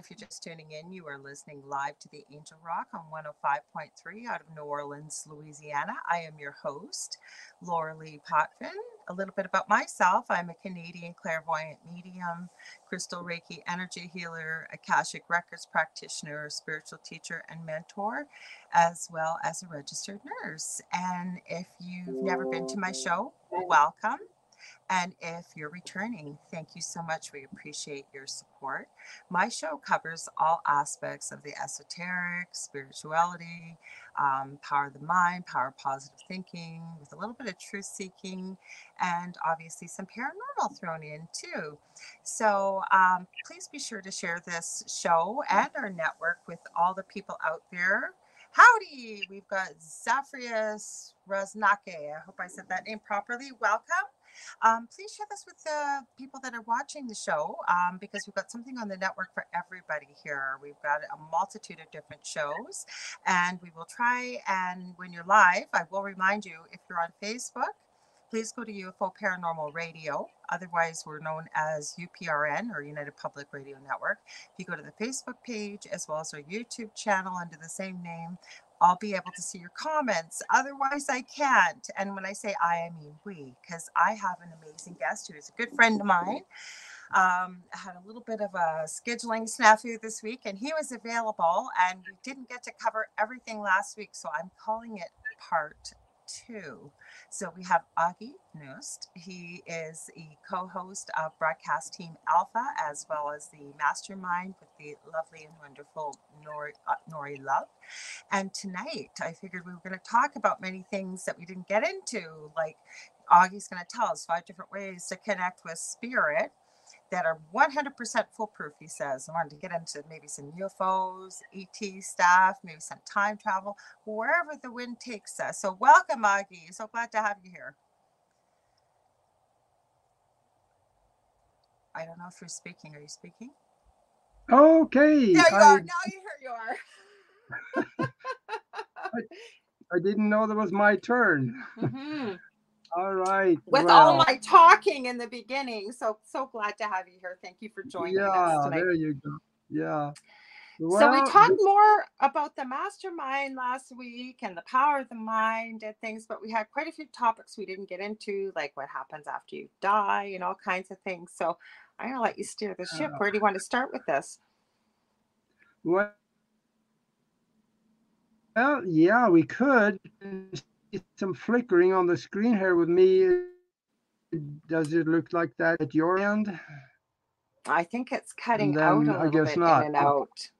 If you're just tuning in, you are listening live to the Angel Rock on 105.3 out of New Orleans, Louisiana. I am your host, Laura Lee Potvin. A little bit about myself I'm a Canadian clairvoyant medium, crystal Reiki energy healer, Akashic Records practitioner, spiritual teacher, and mentor, as well as a registered nurse. And if you've never been to my show, welcome. And if you're returning, thank you so much. We appreciate your support. My show covers all aspects of the esoteric, spirituality, um, power of the mind, power of positive thinking, with a little bit of truth seeking, and obviously some paranormal thrown in too. So um, please be sure to share this show and our network with all the people out there Howdy, we've got Zafrias Raznake. I hope I said that name properly. Welcome. Um, please share this with the people that are watching the show um, because we've got something on the network for everybody here. We've got a multitude of different shows, and we will try. And when you're live, I will remind you if you're on Facebook, please go to UFO Paranormal Radio. Otherwise, we're known as UPRN or United Public Radio Network. If you go to the Facebook page as well as our YouTube channel under the same name, I'll be able to see your comments. Otherwise, I can't. And when I say I, I mean we, because I have an amazing guest who is a good friend of mine. Um, had a little bit of a scheduling snafu this week, and he was available, and we didn't get to cover everything last week, so I'm calling it part two. So we have Augie Knost. He is a co-host of Broadcast Team Alpha, as well as the mastermind with the lovely and wonderful Nori, uh, Nori Love. And tonight, I figured we were going to talk about many things that we didn't get into, like Augie's going to tell us five different ways to connect with spirit that are 100% foolproof, he says. I wanted to get into maybe some UFOs, ET stuff, maybe some time travel, wherever the wind takes us. So, welcome, Augie. So glad to have you here. I don't know if you're speaking. Are you speaking? Okay. There you I, are. Now you here you are. I, I, didn't know that was my turn. Mm-hmm. All right. With well, all my talking in the beginning. So so glad to have you here. Thank you for joining yeah, us tonight. There you go. Yeah. Well, so we talked more about the mastermind last week and the power of the mind and things, but we had quite a few topics we didn't get into, like what happens after you die and all kinds of things. So I'm gonna let you steer the ship. Uh, Where do you want to start with this? Well, well yeah, we could some flickering on the screen here with me. Does it look like that at your end? I think it's cutting out a little I guess bit not. in and out.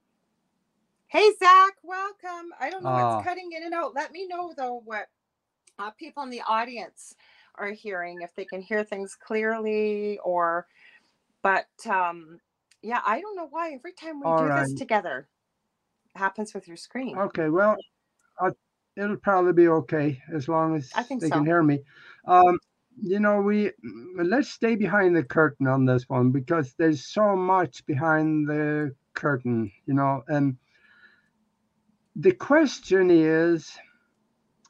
Hey Zach, welcome. I don't know uh, what's ah. cutting in and out. Let me know though what uh, people in the audience are hearing, if they can hear things clearly, or but um, yeah, I don't know why every time we do right. this together, happens with your screen. Okay, well, I it'll probably be okay as long as I think they so. can hear me. Um, you know, we let's stay behind the curtain on this one because there's so much behind the curtain, you know, and the question is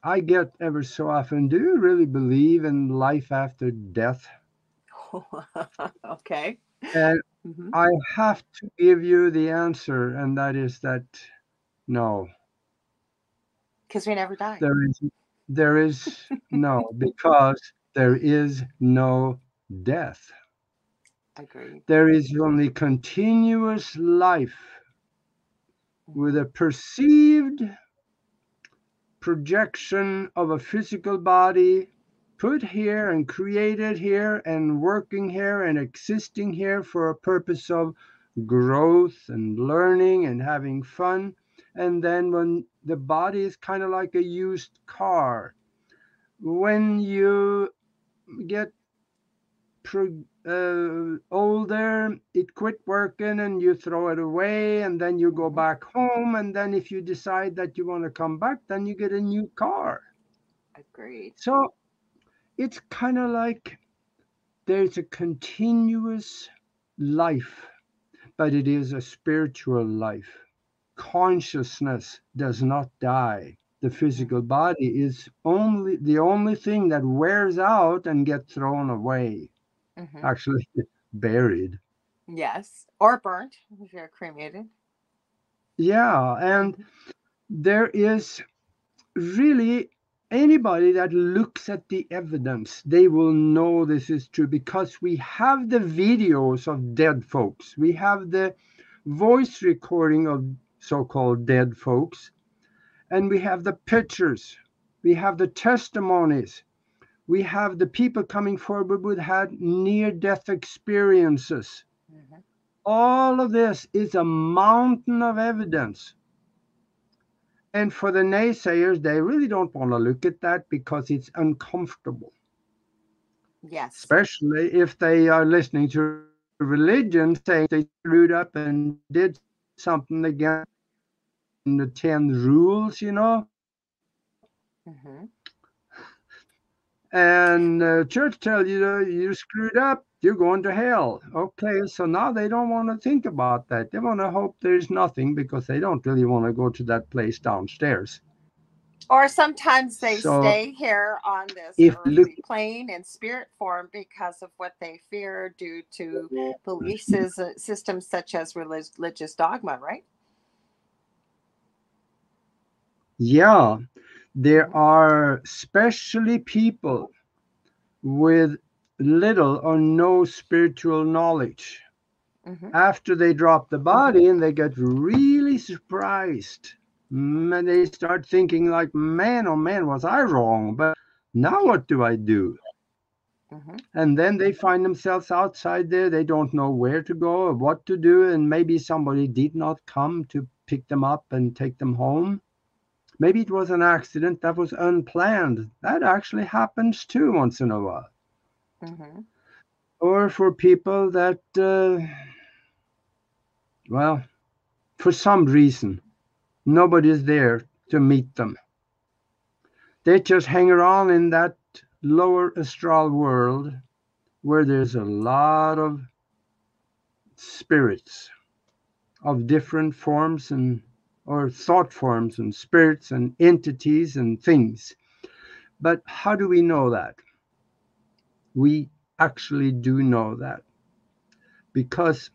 I get ever so often, do you really believe in life after death? okay. And mm-hmm. I have to give you the answer, and that is that no. Because we never die. There is, there is no, because there is no death. Agreed. There is only continuous life with a perceived projection of a physical body put here and created here and working here and existing here for a purpose of growth and learning and having fun. And then when the body is kind of like a used car. When you get pro- uh, older, it quit working and you throw it away, and then you go mm-hmm. back home. And then if you decide that you want to come back, then you get a new car. Agreed. So it's kind of like there's a continuous life, but it is a spiritual life consciousness does not die. The physical body is only the only thing that wears out and gets thrown away, mm-hmm. actually buried. Yes. Or burnt if you're cremated. Yeah. And there is really anybody that looks at the evidence, they will know this is true because we have the videos of dead folks, we have the voice recording of so called dead folks, and we have the pictures, we have the testimonies, we have the people coming forward who had near death experiences. Mm-hmm. All of this is a mountain of evidence and for the naysayers, they really don't want to look at that because it's uncomfortable. Yes. Especially if they are listening to religion saying they screwed up and did something against the 10 rules, you know. Mm-hmm. And the church tells you you screwed up, you're going to hell. Okay, so now they don't want to think about that. They want to hope there's nothing because they don't really want to go to that place downstairs. Or sometimes they so stay here on this if look, plane in spirit form because of what they fear due to beliefs uh, systems such as religious dogma, right? Yeah, there are especially people with little or no spiritual knowledge. Mm-hmm. After they drop the body and they get really surprised. And they start thinking like, man, oh man, was I wrong? But now what do I do? Mm-hmm. And then they find themselves outside there. They don't know where to go or what to do. And maybe somebody did not come to pick them up and take them home. Maybe it was an accident that was unplanned. That actually happens too once in a while mm-hmm. or for people that, uh, well, for some reason, nobody's there to meet them. They just hang around in that lower astral world where there's a lot of spirits of different forms and or thought forms and spirits and entities and things. But how do we know that? we actually do know that because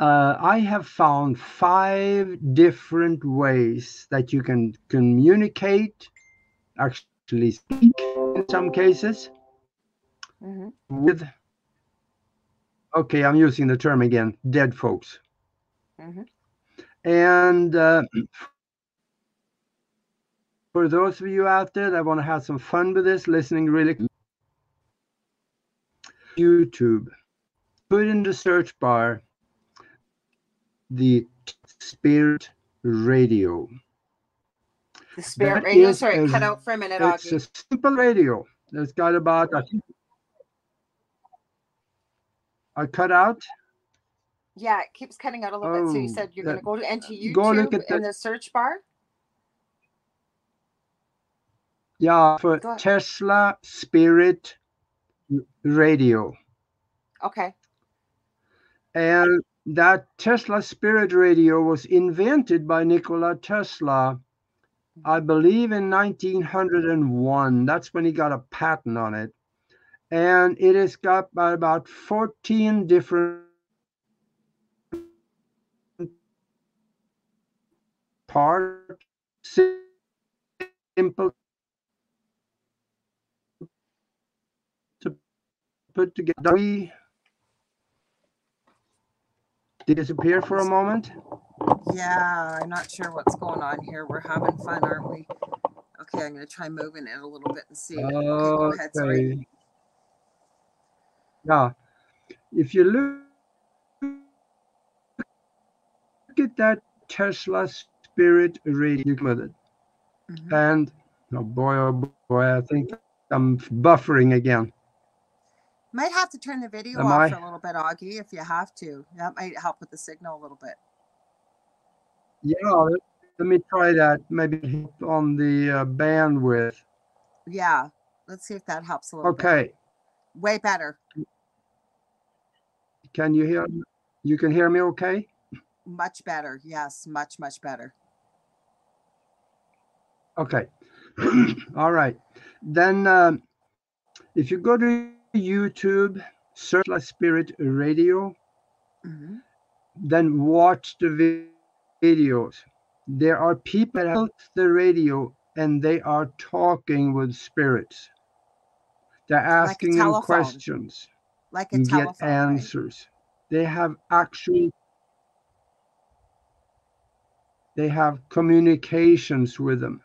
uh, I have found five different ways that you can communicate, actually speak in some cases, mm-hmm. with, okay, I'm using the term again, dead folks. Mm-hmm. And uh, for those of you out there that want to have some fun with this, listening really YouTube, put in the search bar the Spirit Radio. The Spirit that Radio. Sorry, a, cut out for a minute. It's Augie. a simple radio. It's got about. I, think, I cut out. Yeah, it keeps cutting out a little oh, bit. So you oh, said you're going to go into YouTube go look at in the, the search bar. Yeah, for Tesla Spirit radio. Okay. And that Tesla Spirit radio was invented by Nikola Tesla, I believe, in 1901. That's when he got a patent on it. And it has got about 14 different parts, simple to put together. Disappear for a moment. Yeah, I'm not sure what's going on here. We're having fun, aren't we? Okay, I'm going to try moving it a little bit and see. Okay, go ahead. Sorry. Yeah, if you look, look at that Tesla Spirit radio with it, mm-hmm. and oh boy, oh boy, I think I'm buffering again. Might have to turn the video Am off I? for a little bit, Augie, if you have to. That might help with the signal a little bit. Yeah, let me try that. Maybe on the uh, bandwidth. Yeah, let's see if that helps a little okay. Bit. Way better. Can you hear? You can hear me okay? Much better. Yes, much much better. Okay. All right. Then, um, if you go to YouTube, Search Spirit Radio, hmm then watch the vi- videos. There are people built the radio and they are talking with spirits. They're asking them questions Like a and get telephone. right? answers. They have actual they have communications with them.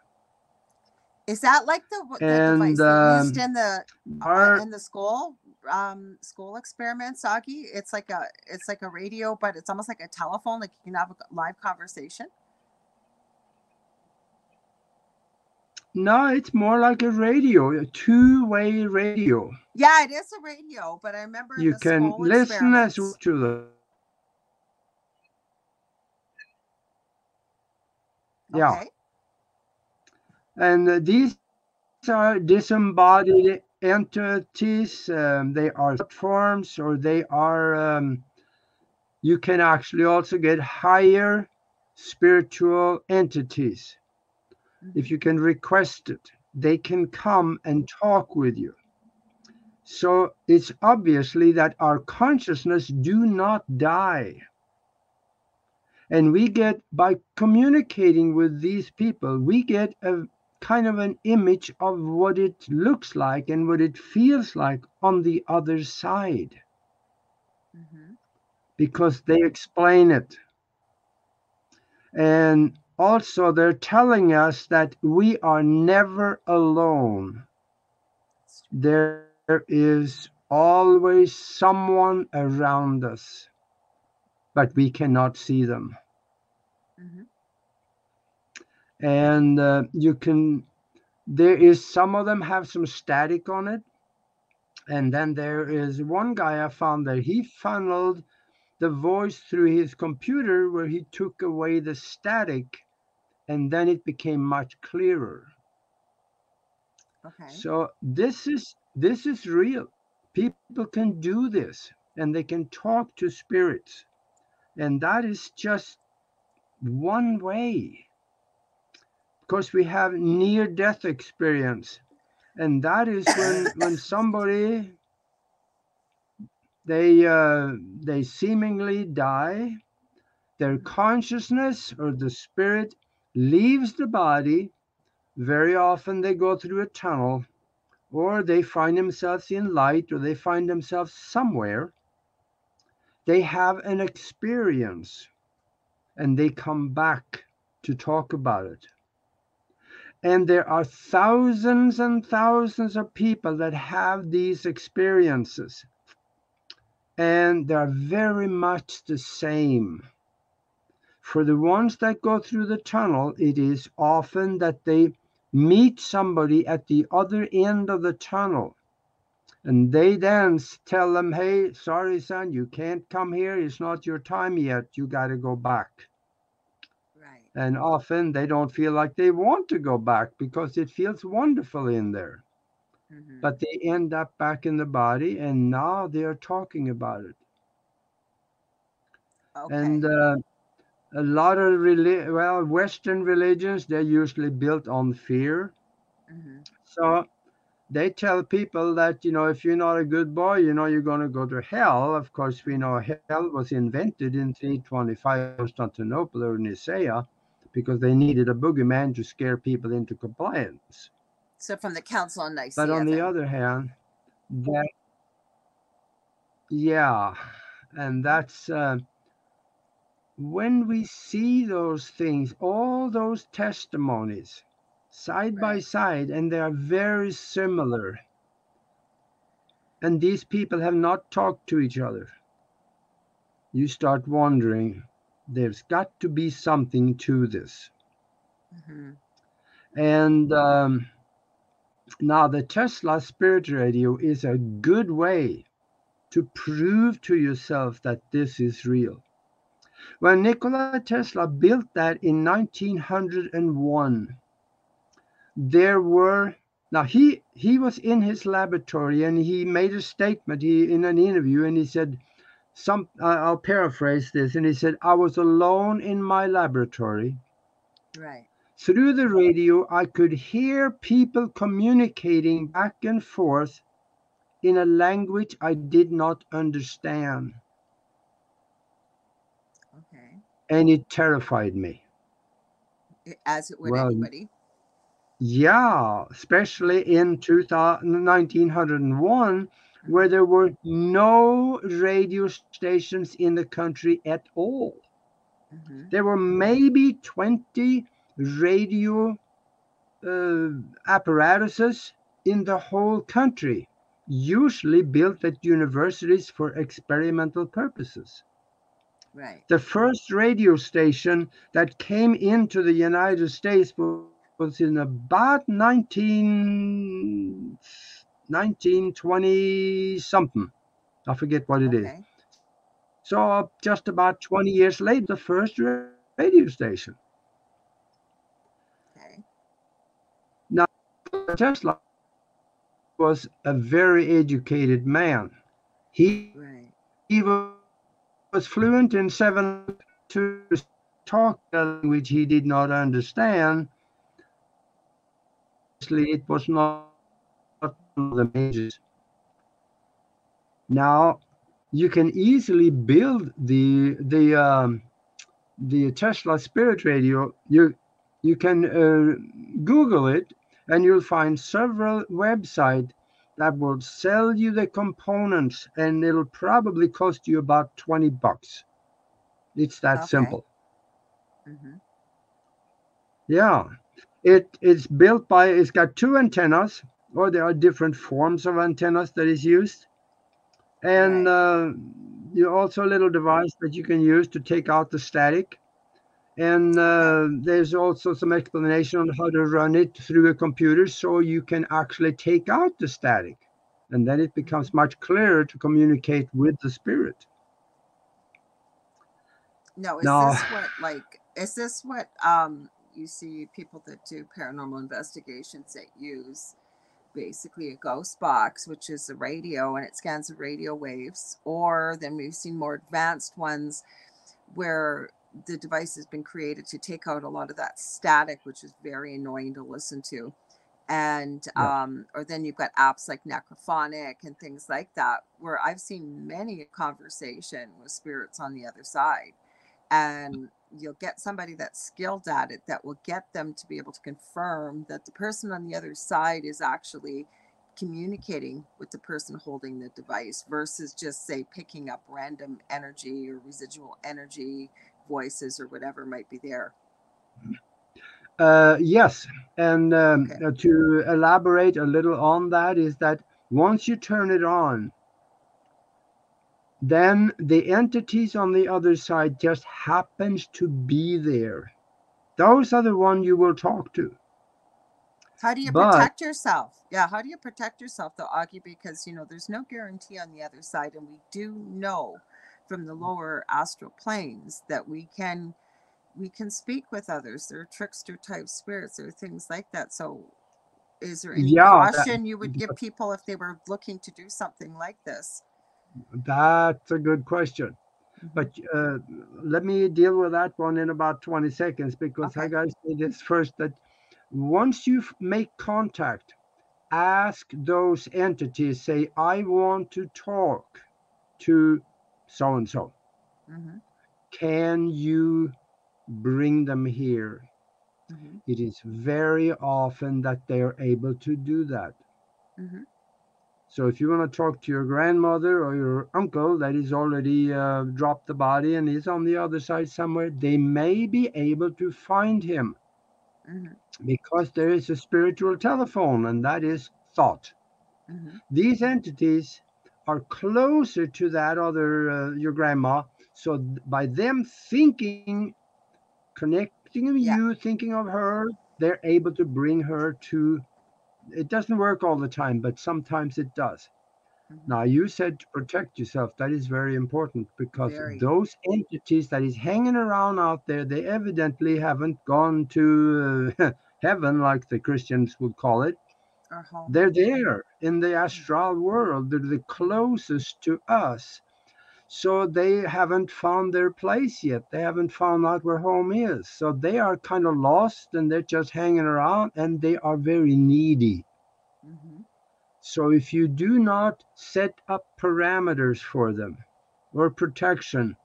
Is that like the, the And, device they used um, in the uh, Our in the school um school experiment, Sagi? It's like a it's like a radio, but it's almost like a telephone. Like you can have a live conversation. no, it's more like a radio, a two-way radio. Yeah, it is a radio, but I remember You can listen as to the yeah. And these are disembodied entities. Um, they are forms, or they are. Um, you can actually also get higher spiritual entities if you can request it. They can come and talk with you. So it's obviously that our consciousness do not die. And we get by communicating with these people, we get a kind of an image of what it looks like and what it feels like on the other side Mhm. because they explain it. And also, they're telling us that we are never alone. There is always someone around us, but we cannot see them. Mhm. And uh, you can there is some of them have some static on it. And then there is one guy i found that he funneled the voice through his computer where he took away the static and then it became much clearer. Okay. so this is this is real. People can do this and they can talk to spirits. And that is just one way because we have near death experience. And that is when when somebody they uh, they seemingly die their consciousness or the spirit leaves the body. Very often they go through a tunnel or they find themselves in light or they find themselves somewhere. They have an experience and they come back to talk about it and there are thousands and thousands of people that have these experiences. And they're very much the same. For the ones that go through the tunnel it is often that they meet somebody at the other end of the tunnel. And they then tell them hey sorry son you can't come here. It's not your time yet. You got to go back. And often they don't feel like they want to go back because it feels wonderful in there Mhm. but they end up back in the body and now they are talking about it Okay. and uh, a lot of reli- well western religions they're usually built on fear Mhm. so they tell people that you know if you're not a good boy you know you're going to go to hell of course we know hell was invented in 325 constantinople or nicaea because they needed a boogeyman to scare people into compliance So from the Council on Nicaea. but on the other hand that yeah and that's uh, when we see those things all those testimonies side by side and they are very similar and these people have not talked to each other you start wondering there's got to be something to this Mhm. And um, now the Tesla Spirit Radio is a good way to prove to yourself that this is real. When Nikola Tesla built that in 1901, there were now he he was in his laboratory and he made a statement he in an interview and he said some I- I'll paraphrase this and he said I was alone in my laboratory Right. through the radio, I could hear people communicating back and forth in a language I did not understand. Okay. And it terrified me. As it would Well, anybody. Yeah, especially in 2000, 1901, where there were no radio stations in the country at all. Mhm. There were maybe 20 radio uh, apparatuses in the whole country, usually built at universities for experimental purposes. Right. The first radio station that came into the United States was in about 19, 1920 something. I forget what it is. Okay. So uh, just about 20 years later, the first radio station. Okay. Now, Tesla was a very educated man. He, Right. he wa- was fluent in seven to talk a language he did not understand. Obviously, it was not the majors. Now, you can easily build the the um, the Tesla Spirit Radio. You you can uh, Google it, and you'll find several websites that will sell you the components, and it'll probably cost you about twenty bucks. It's that Okay. simple. hmm Yeah, it it's built by. It's got two antennas, or there are different forms of antennas that is used, and uh, you also a little device that you can use to take out the static. And uh, there's also some explanation on how to run it through a computer, so you can actually take out the static, and then it becomes much clearer to communicate with the spirit. No, is No. this what like is this what um you see people that do paranormal investigations that use basically a ghost box, which is a radio and it scans the radio waves, or then we've seen more advanced ones where the device has been created to take out a lot of that static, which is very annoying to listen to. And Yeah. um, or then you've got apps like Necrophonic and things like that, where I've seen many a conversation with spirits on the other side and you'll get somebody that's skilled at it that will get them to be able to confirm that the person on the other side is actually communicating with the person holding the device versus just say picking up random energy or residual energy voices or whatever might be there Uh, yes, and um, Okay. uh, to elaborate a little on that is that once you turn it on, then the entities on the other side just happens to be there. Those are the one you will talk to. how do you But- protect yourself? Yeah how do you protect yourself though augie? Because you know there's no guarantee on the other side and we do know from the lower astral planes that we can we can speak with others. There are trickster type spirits there are things like that. So is there any Yeah, that- caution you would give people if they were looking to do something like this That's a good question. Mhm. But uh, let me deal with that one in about 20 seconds because I got to say this first that once you make contact, ask those entities, say, I want to talk to so and so. Can you bring them here? mhm, It is very often that they are able to do that. mhm. So if you want to talk to your grandmother or your uncle that is already uh, dropped the body and is on the other side somewhere, they may be able to find him Mhm, because there is a spiritual telephone and that is thought. mhm. These entities are closer to that other uh, your grandma, so by them thinking, connecting Yeah. you, thinking of her, they're able to bring her to. It doesn't work all the time, but sometimes it does. Mhm. Now you said to protect yourself. That is very important because Very. those entities that is hanging around out there, they evidently haven't gone to uh, heaven like the Christians would call it. Home. They're there in the astral world. They're the closest to us. So they haven't found their place yet. They haven't found out where home is. So they are kind of lost and they're just hanging around and they are very needy. Mhm, So if you do not set up parameters for them or protection,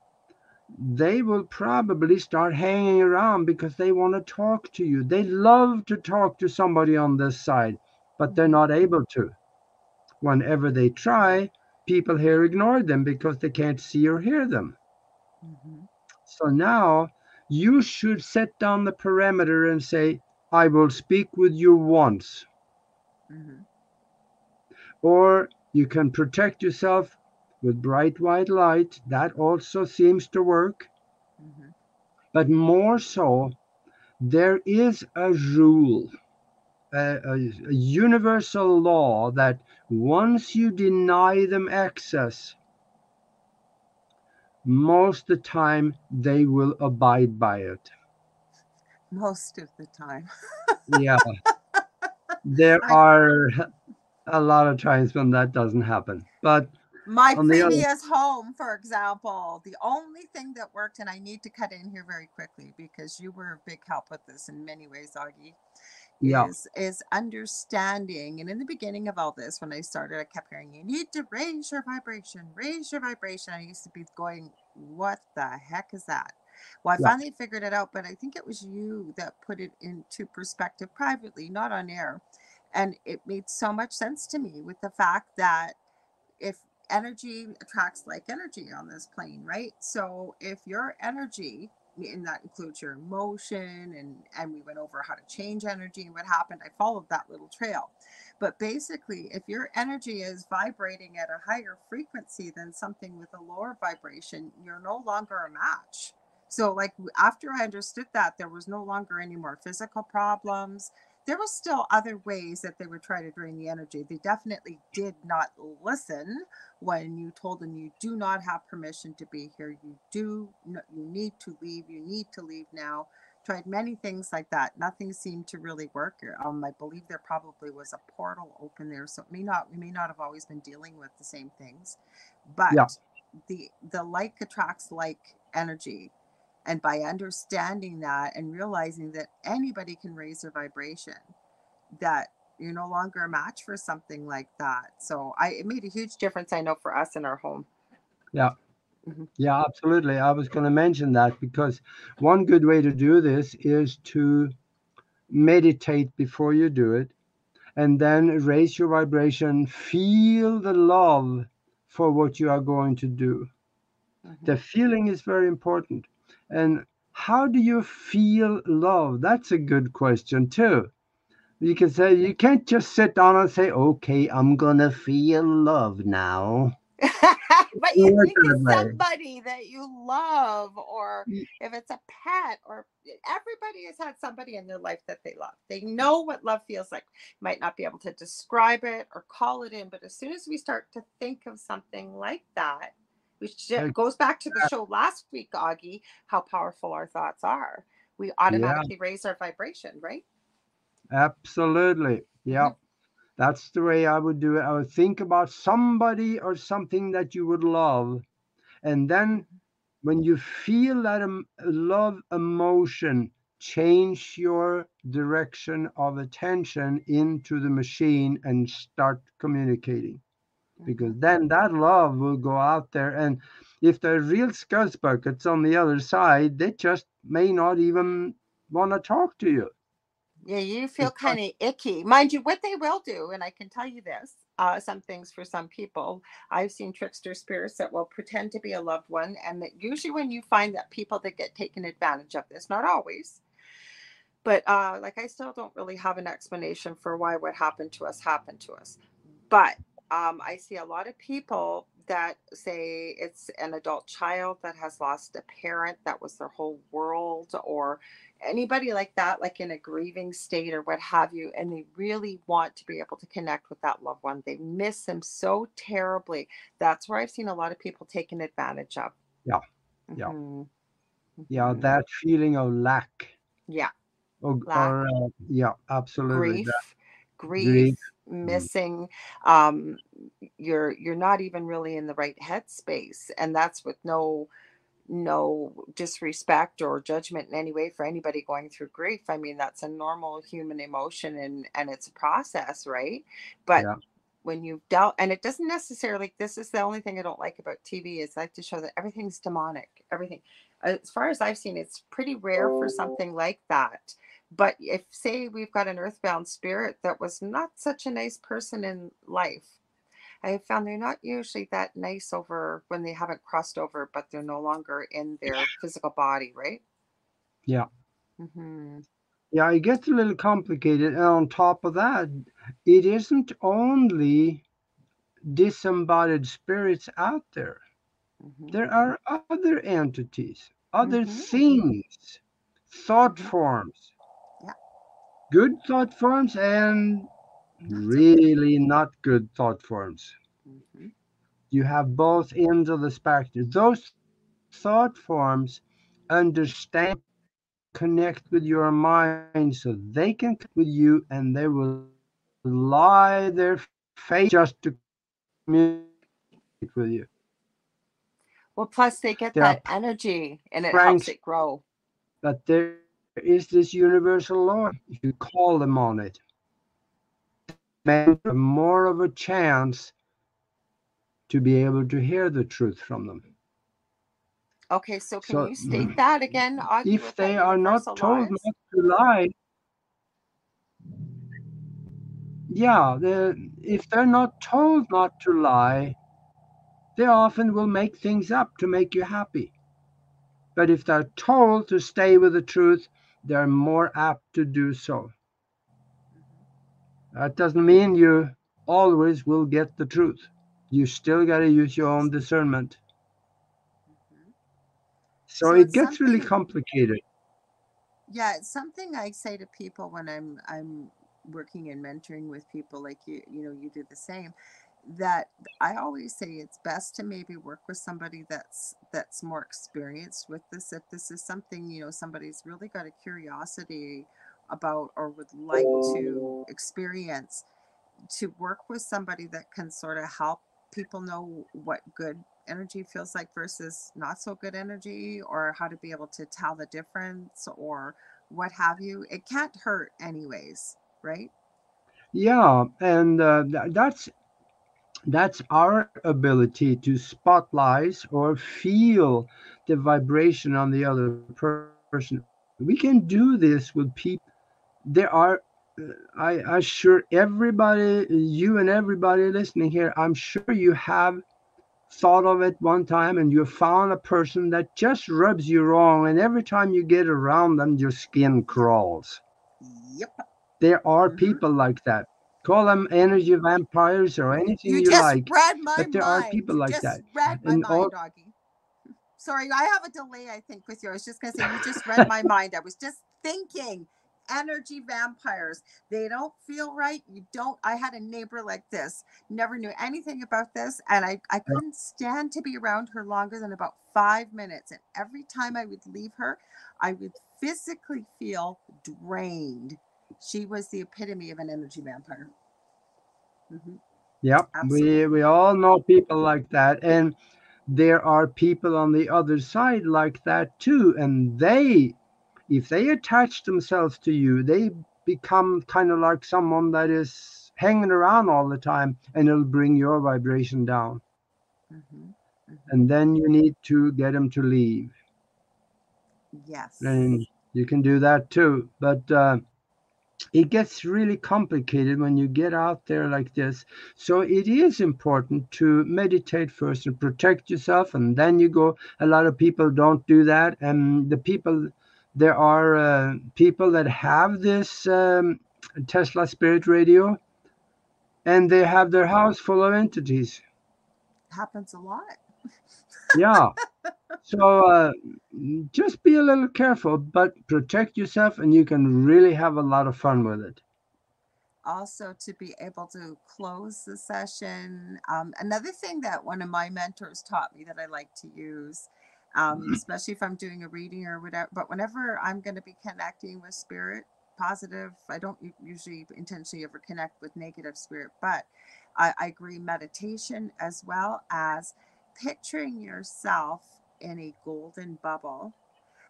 they will probably start hanging around because they want to talk to you. They love to talk to somebody on this side, but they're not able to. Whenever they try, people here ignore them because they can't see or hear them. Mhm. So now you should set down the perimeter and say, I will speak with you once. Mhm. Or you can protect yourself with bright white light. That also seems to work. Mhm. But more so, there is a rule, a, a, a universal law that once you deny them access, most of the time they will abide by it. Most of the time. Yeah. there are a lot of times when that doesn't happen. But My the other- previous home, for example, the only thing that worked, and I need to cut in here very quickly because you were a big help with this in many ways, Augie. Yeah. Is is understanding. And in the beginning of all this, when I started, I kept hearing you need to raise your vibration, raise your vibration. I used to be going, What the heck is that? Well, I Yeah. finally figured it out, but I think it was you that put it into perspective privately, not on air. And it made so much sense to me with the fact that if energy attracts like energy on this plane, right? So if your energy, and that includes your emotion, and and we went over how to change energy and what happened. I followed that little trail, but basically, if your energy is vibrating at a higher frequency than something with a lower vibration, you're no longer a match. So, like after I understood that, there was no longer any more physical problems there was still other ways that they would try to drain the energy. They definitely did not listen when you told them you do not have permission to be here. You do, you need to leave. You need to leave now. Tried many things like that. Nothing seemed to really work. Um, I believe there probably was a portal open there, so it may not. We may not have always been dealing with the same things, but Yeah. the the like attracts like energy and by understanding that and realizing that anybody can raise their vibration that you're no longer a match for something like that so i it made a huge difference i know for us in our home Yeah, Yeah, absolutely. I was going to mention that because one good way to do this is to meditate before you do it and then raise your vibration. Feel the love for what you are going to do. Mhm. The feeling is very important. And how do you feel love? That's a good question, too. You can say, you can't just sit down and say, okay, I'm going to feel love now. but you think it's somebody that you love or if it's a pet or everybody has had somebody in their life that they love they know what love feels like might not be able to describe it or call it in but as soon as we start to think of something like that which goes back to the show last week augie how powerful our thoughts are we automatically raise our vibration right Absolutely. Yeah. Mm. That's the way I would do it. I would think about somebody or something that you would love. And then when you feel that em- love emotion, change your direction of attention into the machine and start communicating. Because then that love will go out there. And if they're real scuzz buckets on the other side, they just may not even want to talk to you. Yeah, you feel kind of icky. Mind you, what they will do, and I can tell you this, uh, some things for some people. I've seen trickster spirits that will pretend to be a loved one, and that usually when you find that people that get taken advantage of this, not always, but uh, like I still don't really have an explanation for why what happened to us happened to us. But um, I see a lot of people that say it's an adult child that has lost a parent that was their whole world, or anybody like that, like in a grieving state or what have you, and they really want to be able to connect with that loved one. They miss them so terribly. That's where I've seen a lot of people taken advantage of. Yeah. Yeah. Mhm. Yeah, Mhm. that feeling of lack. yeah. Or, Lack. or uh, yeah, absolutely. grief grief grief. Missing um you're you're not even really in the right headspace and that's with no no disrespect or judgment in any way for anybody going through grief. I mean that's a normal human emotion and and it's a process right? But Yeah. when you've dealt and it doesn't necessarily this is the only thing i don't like about tv is like to show that everything's demonic everything. As far as i've seen it's pretty rare for something like that but if say we've got an earthbound spirit that was not such a nice person in life i have found they're not usually that nice over when they haven't crossed over but they're no longer in their physical body right Yeah. hmm Yeah, it gets a little complicated. And on top of that, it isn't only disembodied spirits out there. hmm There are other entities, other Mhm. things, thought Mhm. forms. Good thought forms and really not good thought forms. hmm You have both ends of the spectrum. Those thought forms understand, connect with your mind so they can connect with you and they will lie their face just to communicate with you. well plus they get There are that energy and it helps it grow But there is this universal law. If you call them on it, more of a chance to be able to hear the truth from them. Okay, so can So, you state that again? Augie, If they are not told laws? not to lie, yeah, the, if they're not told not to lie, they often will make things up to make you happy. But if they're told to stay with the truth, they're more apt to do so. That doesn't mean you always will get the truth. You still got to use your own discernment. Mhm. So, So it gets really complicated. Yeah, it's something I say to people when I'm I'm working and mentoring with people like you you know you do the same that I always say it's best to maybe work with somebody that's that's more experienced with this if this is something you know somebody's really got a curiosity about or would like to experience to work with somebody that can sort of help people know what good energy feels like versus not so good energy or how to be able to tell the difference or what have you it can't hurt anyways right? Yeah, and uh, tha- that's that's our ability to spot lies or feel the vibration on the other person. We can do this with people. There are, uh, I assure everybody, you and everybody listening here, I'm sure you have thought of it one time and you found a person that just rubs you wrong, and every time you get around them, your skin crawls. yep There are Mhm. people like that. Call them energy vampires or anything you you, just like. read my but there are mind. people you like just that. read my And mind all- doggy. Sorry i have a delay i think with you. I was just gonna say you just read my mind. I was just thinking energy vampires. They don't feel right. You don't i had a neighbor like this never knew anything about this and i i couldn't stand to be around her longer than about five minutes and every time i would leave her i would physically feel drained she was the epitome of an energy vampire Mhm. Yep, Absolutely. we we all know people like that, and there are people on the other side like that too. And they, if they attach themselves to you, they become kind of like someone that is hanging around all the time, and it'll bring your vibration down. Mhm. Mhm. And then you need to get them to leave. yes and you can do that too but uh, it gets really complicated when you get out there like this. So it is important to meditate first and protect yourself and then you go. A lot of people don't do that and the people there are uh, people that have this um, tesla spirit radio and they have their house full of entities. Happens a lot. Yeah so uh, just be a little careful but protect yourself and you can really have a lot of fun with it also to be able to close the session. Um, another thing that one of my mentors taught me that I like to use, um, especially if I'm doing a reading or whatever, but whenever I'm going to be connecting with spirit, positive, I don't usually intentionally ever connect with negative spirit, but I, I agree meditation as well as picturing yourself in a golden bubble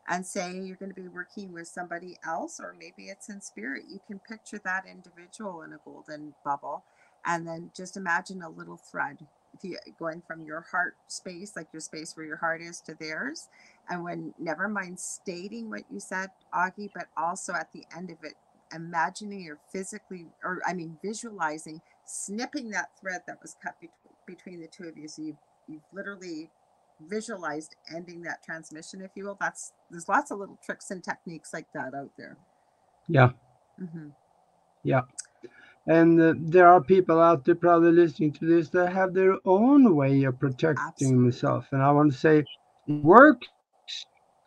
and say you're going to be working with somebody else, or maybe it's in spirit, you can picture that individual in a golden bubble. And then just imagine a little thread going from your heart space like your space where your heart is to theirs. And when never mind stating what you said augie but also at the end of it imagining or physically or i mean visualizing snipping that thread that was cut be- between the two of you. So you've, you've literally visualized ending that transmission if you will that's there's lots of little tricks and techniques like that out there Yeah. hmm Yeah. And uh, there are people out there probably listening to this that have their own way of protecting Absolutely. themselves. And I want to say, it works,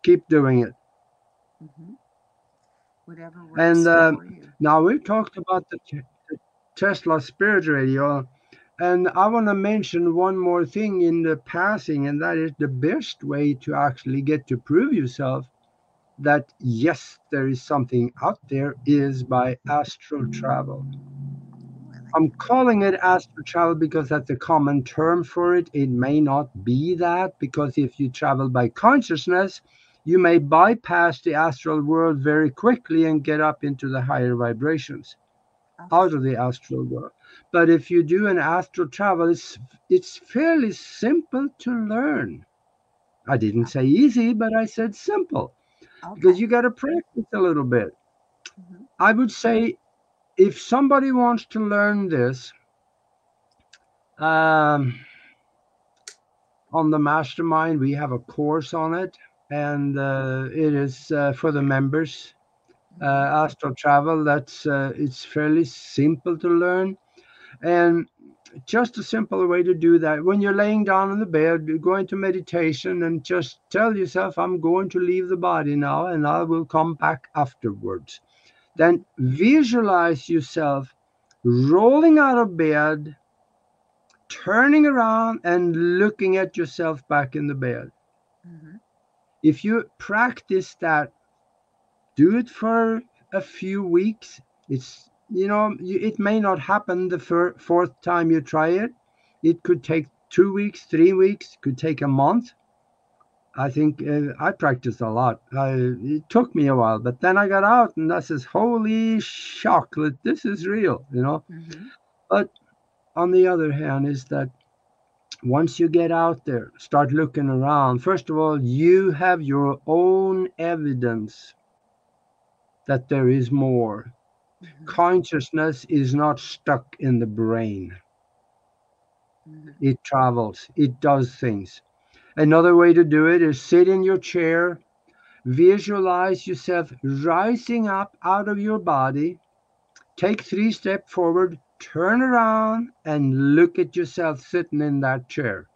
keep doing it. hmm whatever works And, uh, Now, we've talked about the, the Tesla Spirit Radio, and I want to mention one more thing in the passing, and that is the best way to actually get to prove yourself that yes, there is something out there is by astral travel. I'm calling it astral travel because that's a common term for it. It may not be that because if you travel by consciousness, you may bypass the astral world very quickly and get up into the higher vibrations out of the astral world. But if you do an astral travel, it's it's fairly simple to learn. I didn't say easy, but I said simple because you got to practice a little bit. Mhm. I would say if somebody wants to learn this, um, on the mastermind, we have a course on it, and uh, it is uh, for the members. Uh, astral travel. That's uh, it's fairly simple to learn, and just a simple way to do that. When you're laying down in the bed, you go into meditation and just tell yourself, "I'm going to leave the body now, and I will come back afterwards." Then visualize yourself rolling out of bed, turning around, and looking at yourself back in the bed. Mhm. If you practice that, do it for a few weeks. It's you know it may not happen the fir- fourth time you try it. It could take two weeks, three weeks, could take a month. I think uh, I practiced a lot. I, it took me a while, but then I got out and I says, "Holy chocolate, this is real," you know. Mhm. on the other hand is that once you get out there start looking around first of all you have your own evidence that there is more. Consciousness is not stuck in the brain. Mhm. it travels. It does things. Another way to do it is sit in your chair visualize yourself rising up out of your body take three steps forward turn around and look at yourself sitting in that chair.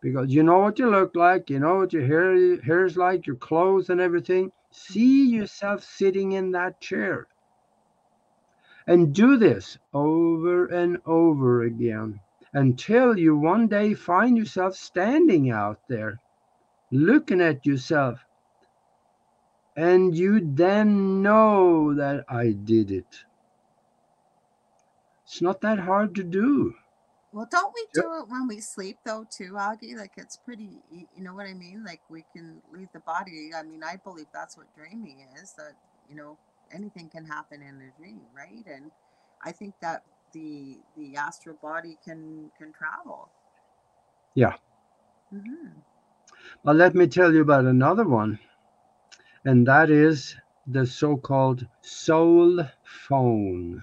Because you know what you look like you know what your hair hair's like your clothes and everything. See yourself sitting in that chair and do this over and over again until you one day find yourself standing out there looking at yourself and you then know that i did it it's not that hard to do Well, don't we do it when we sleep though too, Augie? Like it's pretty, you know what I mean? Like we can leave the body. I mean, I believe that's what dreaming is. That you know anything can happen in a dream, right? And I think that the the astral body can can travel. Yeah. hmm Well, let me tell you about another one, and that is the so called soul phone.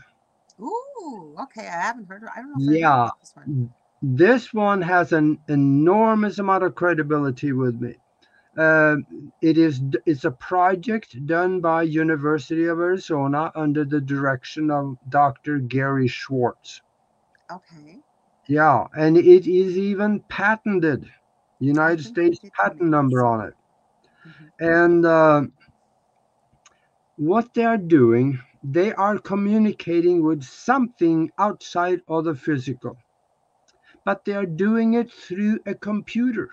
Ooh, okay. I haven't heard. I don't know if Yeah, about this one. this one has an enormous amount of credibility with me. Uh, it is it's a project done by University of Arizona under the direction of Dr. Gary Schwartz. Okay. Yeah, and it is even patented. United States did tell me patent number on it. hmm And uh, what they are doing, they are communicating with something outside of the physical, but they are doing it through a computer.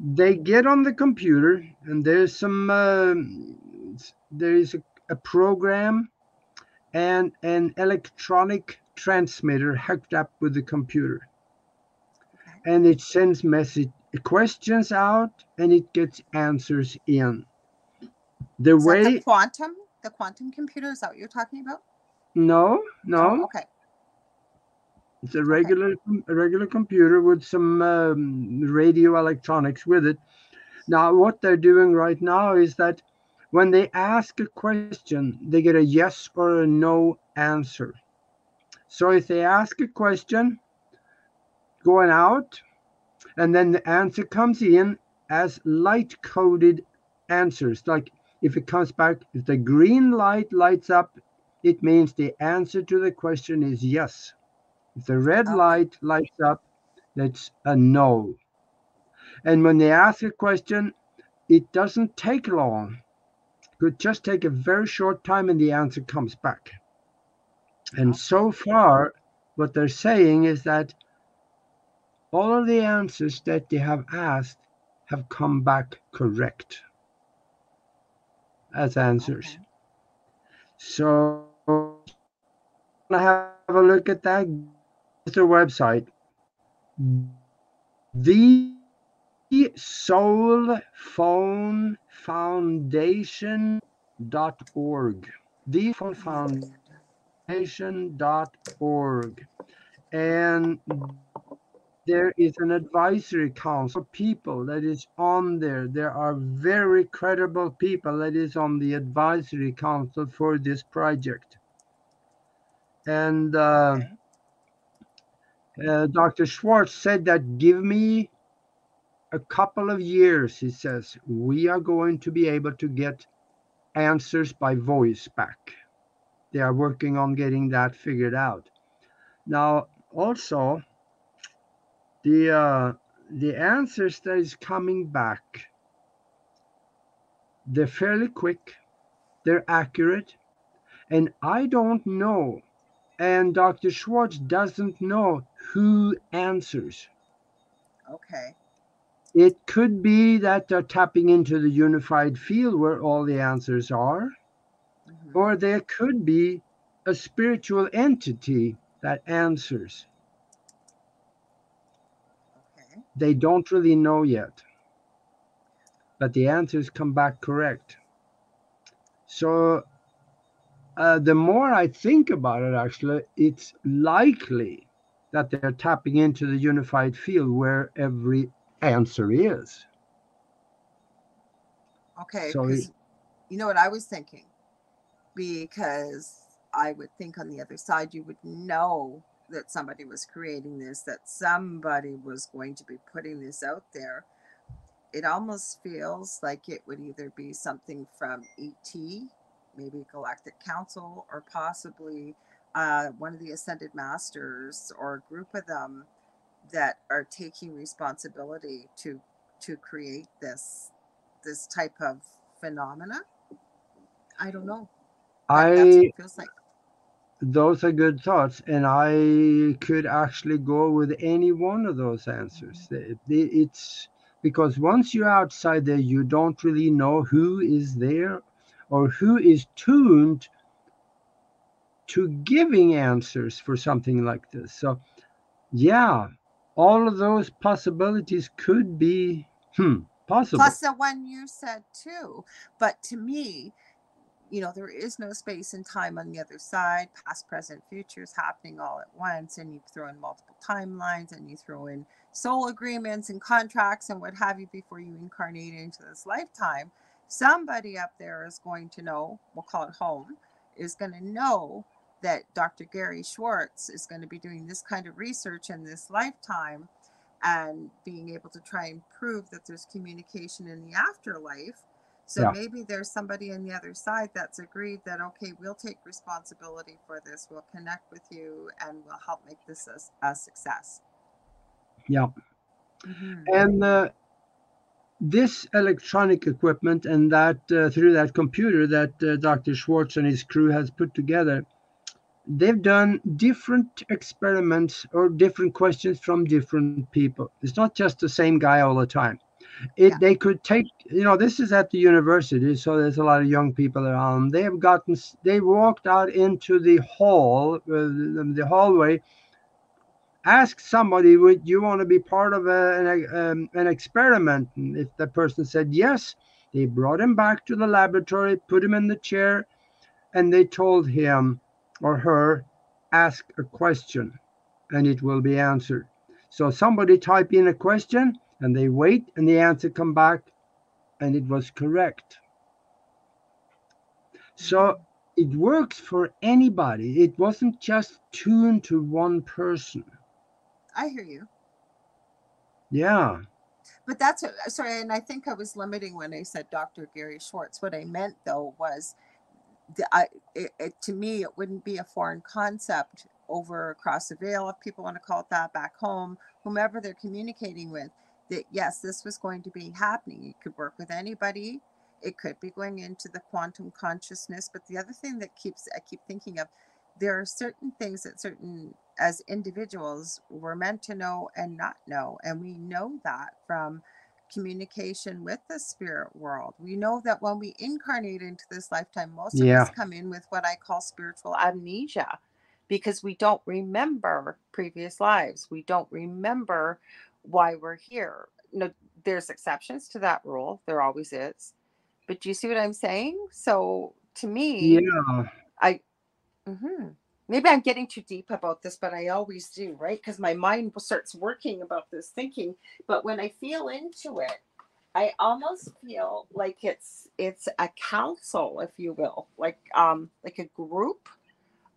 They get on the computer, and there's some, um, there is a, a program and an electronic transmitter hooked up with the computer, and it sends message questions out, and it gets answers in. The Is way the quantum? The quantum computer? Is that what you're talking about? No, No. no. Okay. It's a regular a regular computer with some um, radio electronics with it. Now, what they're doing right now is that when they ask a question, they get a yes or a no answer. So if they ask a question going out, and then the answer comes in as light coded answers, like if it comes back, if the green light lights up, it means the answer to the question is yes. If the red light lights up, that's a uh, no. And when they ask a question, it doesn't take long. It could just take a very short time and the answer comes back. And so far, what they're saying is that all of the answers that they have asked have come back correct as answers. Okay. So I have a look at that. Their website. The Soul Phone Foundation.org. The Phone Foundation.org. And there is an advisory council of people that is on there. There are very credible people that is on the advisory council for this project. And uh, Okay. Uh, Dr. Schwartz said that give me a couple of years, he says, we are going to be able to get answers by voice back. They are working on getting that figured out. Now, also, the uh, the answers that is coming back, they're fairly quick, they're accurate, and I don't know, and Dr. Schwartz doesn't know who answers. Okay. It could be that they're tapping into the unified field where all the answers are, Mhm. or there could be a spiritual entity that answers. Okay. They don't really know yet, but the answers come back correct. So, uh, the more I think about it, actually, it's likely that they're tapping into the unified field where every answer is. Okay. So 'cause you know what I was thinking? Because I would think on the other side, you would know that somebody was creating this, that somebody was going to be putting this out there. It almost feels like it would either be something from ET, maybe Galactic Council, or possibly uh, one of the Ascended Masters or a group of them that are taking responsibility to to create this this type of phenomena. I don't know. That- that's what I it feels like. those are good thoughts, and I could actually go with any one of those answers. It- It's because once you're outside there, you don't really know who is there or who is tuned to giving answers for something like this. So, yeah, all of those possibilities could be hmm, possible. Plus the one you said too. But to me, you know, there is no space and time on the other side. Past, present, future is happening all at once, and you throw in multiple timelines, and you throw in soul agreements and contracts and what have you before you incarnate into this lifetime. Somebody up there is going to know. We'll call it home. Is going to know that Dr. Gary Schwartz is going to be doing this kind of research in this lifetime and being able to try and prove that there's communication in the afterlife. So Yeah. maybe there's somebody on the other side that's agreed that, okay, we'll take responsibility for this, we'll connect with you, and we'll help make this a, a success. Yeah. Mhm. and uh, this electronic equipment and that uh, through that computer that uh, dr schwartz and his crew has put together they've done different experiments or different questions from different people. It's not just the same guy all the time. It Yeah. they could take you know this is at the university so there's a lot of young people around. They have gotten they walked out into the hall uh, the, hallway ask somebody would you want to be part of a, an, um, an experiment? And if the person said yes they brought him back to the laboratory put him in the chair and they told him or her ask a question and it will be answered. So somebody type in a question and they wait and the answer come back and it was correct. So it works for anybody. It wasn't just tuned to one person. I hear you. Yeah. But that's a, sorry, and I think I was limiting when I said Dr. Gary Schwartz. What I meant though was, the, I, it, it, to me, it wouldn't be a foreign concept over across the veil, if people want to call it that, back home, whomever they're communicating with. That yes, this was going to be happening. It could work with anybody. It could be going into the quantum consciousness. But the other thing that keeps I keep thinking of, there are certain things that certain as individuals we're meant to know and not know and we know that from communication with the spirit world. We know that when we incarnate into this lifetime most of Yeah. us come in with what i call spiritual amnesia because we don't remember previous lives. We don't remember why we're here. No there's exceptions to that rule. There always is. But do you see what i'm saying? So to me Yeah. I hmm Maybe I'm getting too deep about this, but I always do, right? Because my mind starts working about this thinking. But when I feel into it, I almost feel like it's it's a council, if you will, like um like a group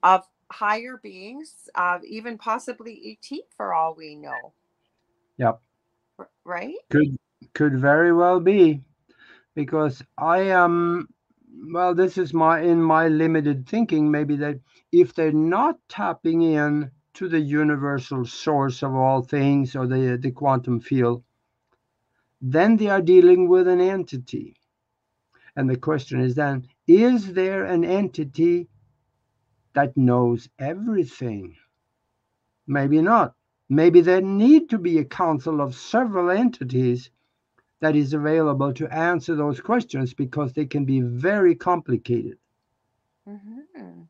of higher beings, uh, even possibly ET for all we know. Yep. R- Right? Could could very well be. Because I am well, this is my in my limited thinking, maybe that if they're not tapping in to the universal source of all things or the, the quantum field, then they are dealing with an entity. And the question is then, is there an entity that knows everything? Maybe not. Maybe there need to be a council of several entities that is available to answer those questions because they can be very complicated. hmm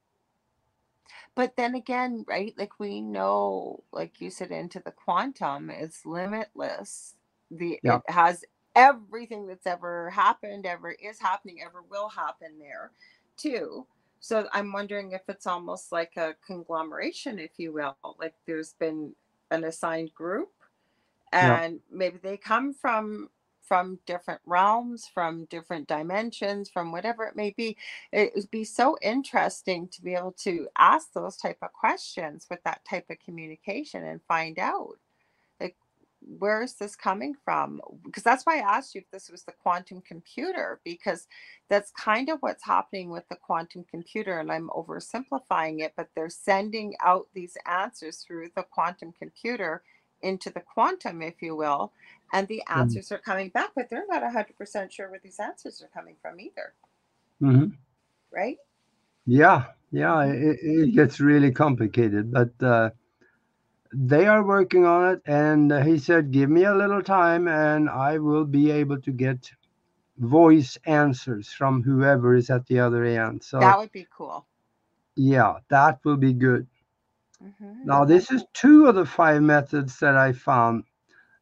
But then again, right? Like we know, like you said, into the quantum is limitless. The Yeah. it has everything that's ever happened, ever is happening, ever will happen there, too. So I'm wondering if it's almost like a conglomeration, if you will. Like there's been an assigned group, Yeah. and maybe they come from from different realms, from different dimensions, from whatever it may be it would be so interesting to be able to ask those type of questions with that type of communication and find out like where is this coming from? Because that's why i asked you if this was the quantum computer because that's kind of what's happening with the quantum computer and i'm oversimplifying it but they're sending out these answers through the quantum computer into the quantum if you will and the Mm. answers are coming back but they're not 100% sure where these answers are coming from either Mhm. right Yeah, yeah, it, it gets really complicated, but uh, they are working on it. And he said, Give me a little time and I will be able to get voice answers from whoever is at the other end. So, that would be cool yeah, that will be good. Mhm. Now, this is two of the five methods that I found.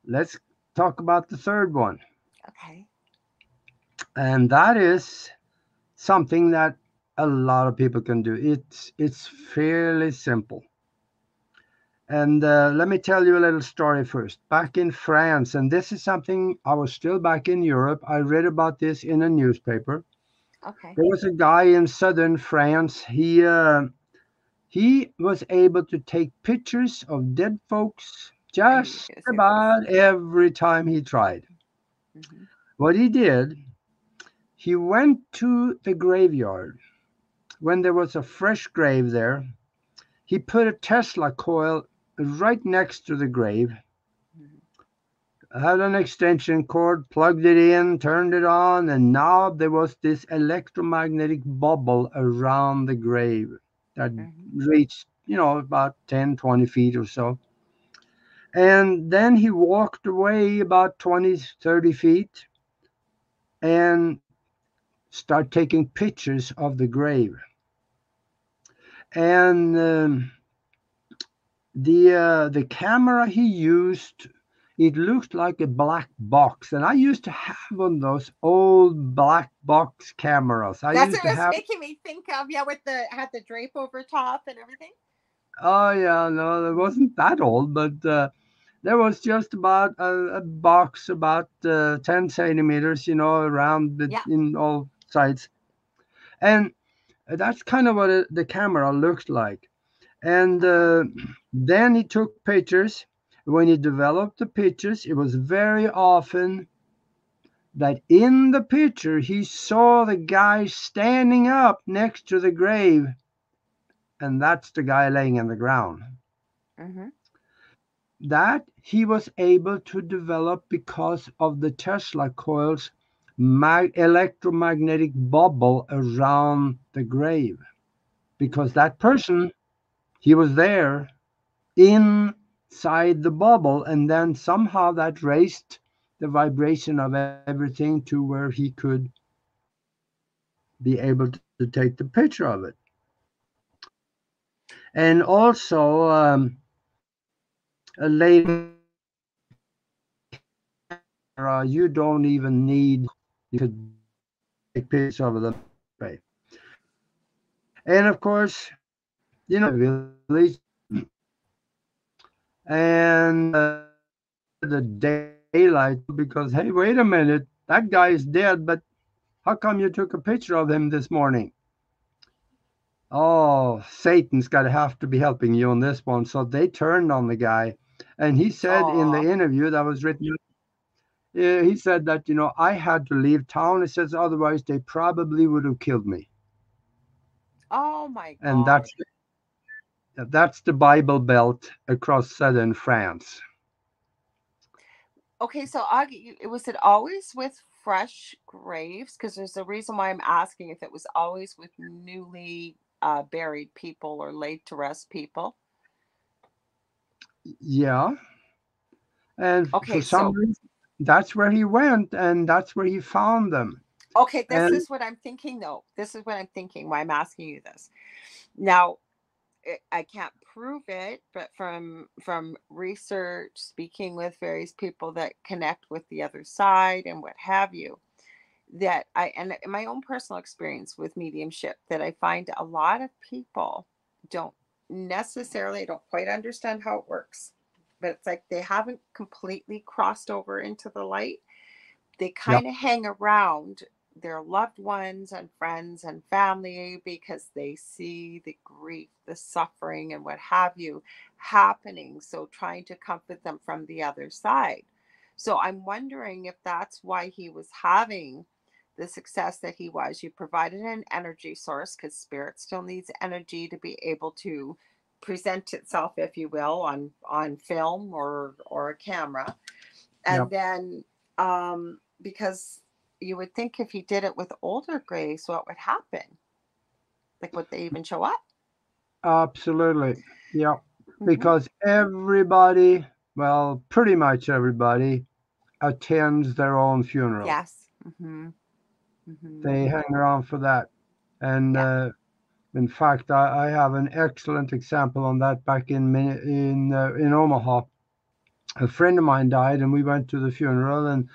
Let's talk about the third one. okay. And that is something that a lot of people can do. It's it's fairly simple. And uh, let me tell you a little story first. Back in france and this is something i was still back in europe. I read about this in a newspaper. Okay. There was a guy in southern france. He uh, he was able to take pictures of dead folks just about every time he tried Mhm. what he did, he went to the graveyard when there was a fresh grave there. He put a Tesla coil right next to the grave, Mhm. had an extension cord, plugged it in, turned it on, and now there was this electromagnetic bubble around the grave that Mhm. reached, you know, about 10, 20 feet or so. And then he walked away about 20, 30 feet and start taking pictures of the grave. And um, the uh, the camera he used, it looked like a black box. And I used to have on those old black box cameras. I That's used what was have making me think of. Yeah, with the had the drape over top and everything. Oh yeah, no, it wasn't that old, but uh, there was just about a, a box about uh, 10 centimeters, you know, around the, Yeah. in all sides. And that's kind of what it, the camera looked like. And uh, then he took pictures. When he developed the pictures, it was very often that in the picture he saw the guy standing up next to the grave, and that's the guy laying in the ground Mm-hmm. that he was able to develop because of the Tesla coil's mag- electromagnetic bubble around the grave. Because that person, he was there inside the bubble, and then somehow that raised the vibration of everything to where he could be able to, take the picture of it. And also, um, a lady uh, you don't even need you could take pictures of them right and of course you know village and uh, the daylight because hey wait a minute that guy is dead but how come you took a picture of him this morning? Oh satan's got to have to be helping you on this one. So they turned on the guy and he said in the interview that was written he said that you know I had to leave town. He says otherwise they probably would have killed me, Oh my God. and that's that's the Bible Belt across southern France. Okay, so Augie, was it always with fresh graves? Because there's a reason why I'm asking if it was always with newly uh, buried people or laid to rest people. Yeah, and Okay, for some so- reason that's where he went, and that's where he found them. Okay, this And- is what I'm thinking though. This is what I'm thinking. Why I'm asking you this. Now, I can't prove it, but from from research, speaking with various people that connect with the other side and what have you, that I and my own personal experience with mediumship, that I find a lot of people don't necessarily don't quite understand how it works, but it's like they haven't completely crossed over into the light. They kind of hang around their loved ones and friends and family because they see the grief, the suffering, and what have you happening. So, trying to comfort them from the other side. So, I'm wondering if that's why he was having the success that he was. You provided an energy source because spirit still needs energy to be able to present itself, if you will, on on film or or a camera. And Yep. then um because you would think if he did it with older graves, what would happen? Like, would they even show up? Absolutely, yeah, Mhm. because everybody, well, pretty much everybody, attends their own funeral. Yes. hmm hmm they hang around for that. And Yeah. uh, in fact, I, I have an excellent example on that back in in uh, in Omaha. A friend of mine died, and we went to the funeral, and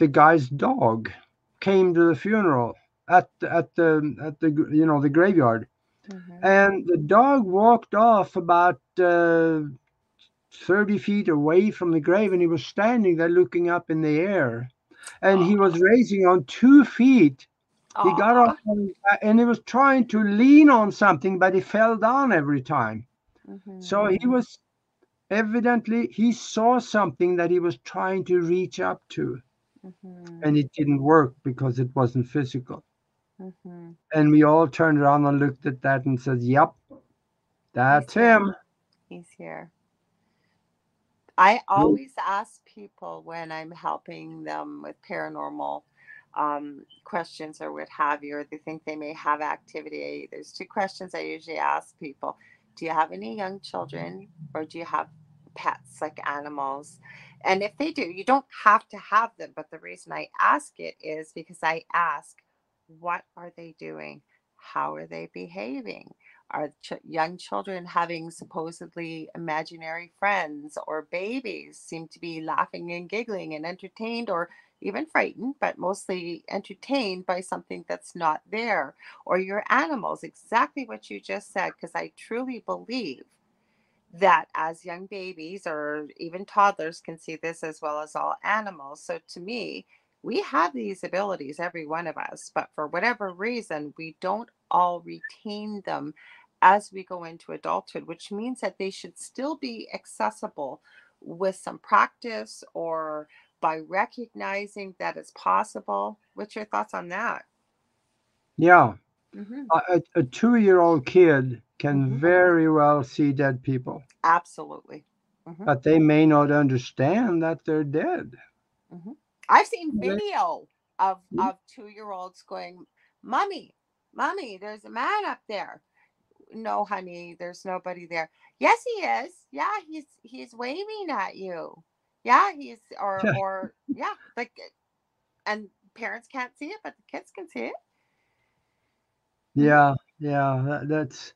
the guy's dog came to the funeral at the, at the at the you know the graveyard, hmm and the dog walked off about. Uh, 30 feet away from the grave and he was standing there looking up in the air and he was raising on two feet he got off on- and he was trying to lean on something, but he fell down every time. Mhm. So he was evidently he saw something that he was trying to reach up to, Mhm. and it didn't work because it wasn't physical. Mhm. And we all turned around and looked at that and said, "Yep, that's him." He's here. I always ask people when I'm helping them with paranormal um, questions or what have you, or they think they may have activity. There's two questions I usually ask people Do you have any young children, or do you have pets like animals? And if they do, you don't have to have them. But the reason I ask it is because I ask, What are they doing? How are they behaving? are ch- young children having supposedly imaginary friends or babies seem to be laughing and giggling and entertained or even frightened but mostly entertained by something that's not there or your animals exactly what you just said because i truly believe that as young babies or even toddlers can see this as well as all animals. So to me, we have these abilities, every one of us, but for whatever reason, we don't all retain them as we go into adulthood, which means that they should still be accessible with some practice or by recognizing that it's possible. What's your thoughts on that? Yeah. Hmm A, a two year old kid can Mhm. very well see dead people, Absolutely. hmm but they may not understand that they're dead. I've seen video of Mm. of two year olds going, "Mommy, mommy, there's a man up there." No, honey, there's nobody there. Yes, he is. Yeah, he's he's waving at you. Yeah, he's or Yeah. or yeah, like, and parents can't see it, but the kids can see it. Yeah, yeah, that, that's.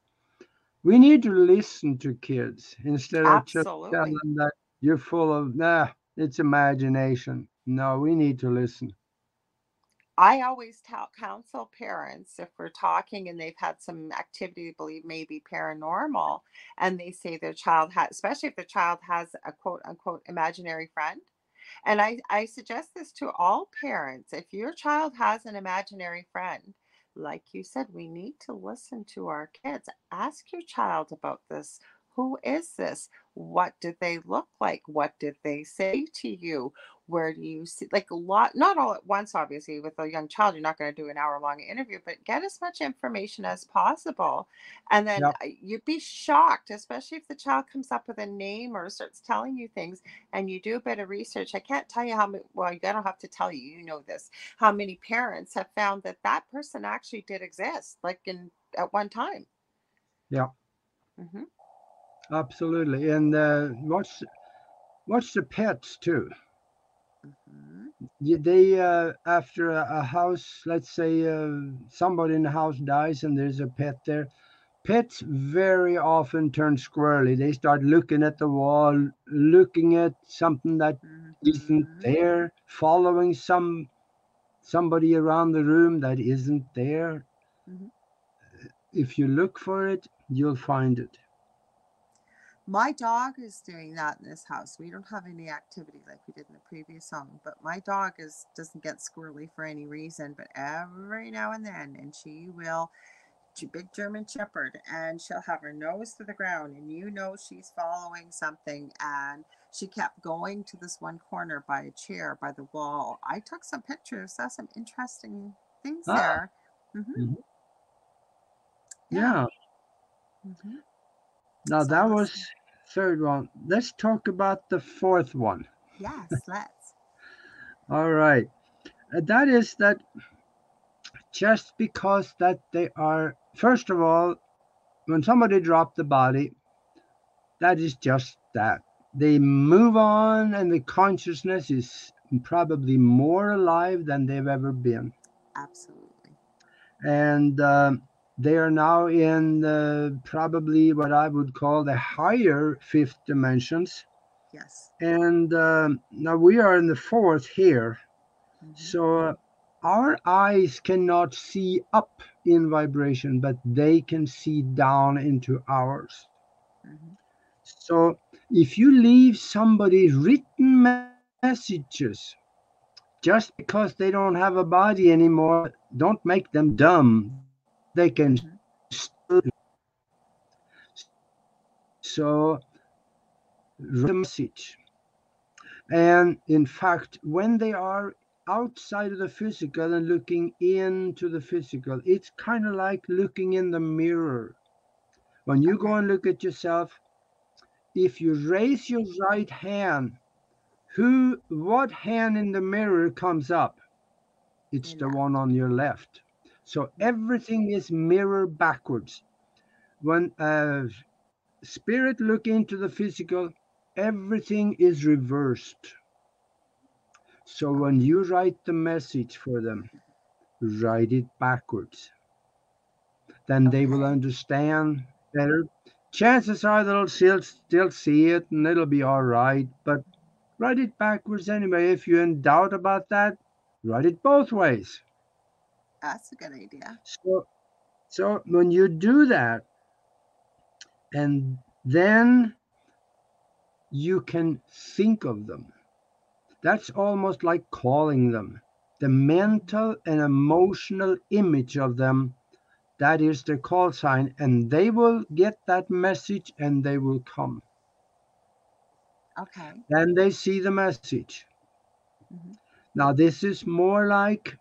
We need to listen to kids instead of just telling them that you're full of nah, it's imagination. No, we need to listen. I always tell counsel parents if we're talking and they've had some activity they believe may be paranormal, and they say their child has, especially if the child has a quote unquote imaginary friend. And I, I suggest this to all parents. If your child has an imaginary friend, like you said, we need to listen to our kids. Ask your child about this. Who is this? What did they look like? What did they say to you? Where do you see, like a lot, not all at once, obviously, with a young child, you're not going to do an hour long interview, but get as much information as possible. And then Yep. you'd be shocked, especially if the child comes up with a name or starts telling you things and you do a bit of research. I can't tell you how many, well, I don't have to tell you, you know this, how many parents have found that that person actually did exist, like in at one time. Yeah, hmm absolutely. And uh, watch watch the pets too. Hmm Y- They uh, after a, a house, let's say uh, somebody in the house dies and there's a pet there. Pets very often turn squirrely. They start looking at the wall, looking at something that isn't hmm there, following some somebody around the room that isn't there. hmm If you look for it, you'll find it. My dog is doing that in this house. We don't have any activity like we did in the previous home, but my dog is doesn't get squirrely for any reason, but every now and then, and she will, she big German Shepherd, and she'll have her nose to the ground, and you know she's following something, and she kept going to this one corner by a chair by the wall. I took some pictures, saw some interesting things Ah, there. hmm mhm. Yeah. yeah. hmm Now that was third one. Let's talk about the fourth one. Yes, let's. All right. Uh, That is that just because that they are first of all, when somebody dropped the body, that is just that. They move on and the consciousness is probably more alive than they've ever been. Absolutely. And um, they are now in probably what I would call the higher fifth dimensions. Yes. And um, now we are in the fourth here. hmm So uh, our eyes cannot see up in vibration, but they can see down into ours. hmm So if you leave somebody written messages just because they don't have a body anymore, don't make them dumb. They can still. So a message. And in fact, when they are outside of the physical and looking into the physical, it's kind of like looking in the mirror. When you go and look at yourself, if you raise your right hand, who what hand in the mirror comes up? It's the one on your left. So everything is mirror backwards. When uh, spirit look into the physical, everything is reversed. So when you write the message for them, write it backwards. Then they will understand better. Chances are they'll still still see it and it'll be all right. But write it backwards anyway. If you're in doubt about that, write it both ways. That's a good idea. So so when you do that, and then you can think of them. That's almost like calling them. The mental and emotional image of them, that is the call sign, and they will get that message and they will come. Okay. Then they see the message. Mhm. Now, this is more like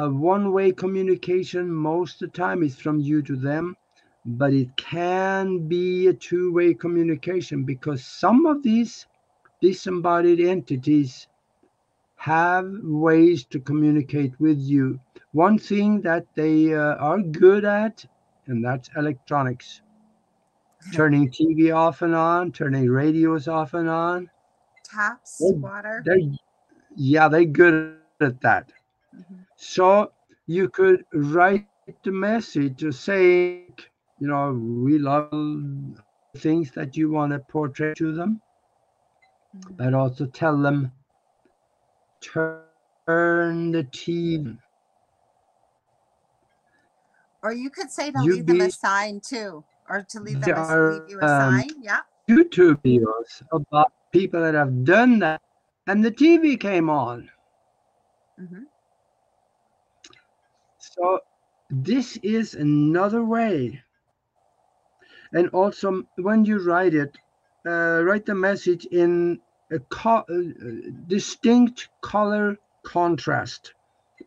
a one way communication most of the time is from you to them, but it can be a two way communication because some of these disembodied entities have ways to communicate with you. One thing that they uh, are good at, and that's electronics. Turning TV off and on, turning radios off and on. Taps, Oh, water. They, yeah, they're good at that. Mhm. So you could write the message to say, you know, we love things that you want to portray to them, Mhm. but also tell them, turn the TV. Or you could say to You leave them a sign too, or to leave There them a, are, leave you a um, sign. Yeah. YouTube videos about people that have done that, and the TV came on. hmm So this is another way. And also, when you write it, uh, write the message in a co- uh, distinct color contrast,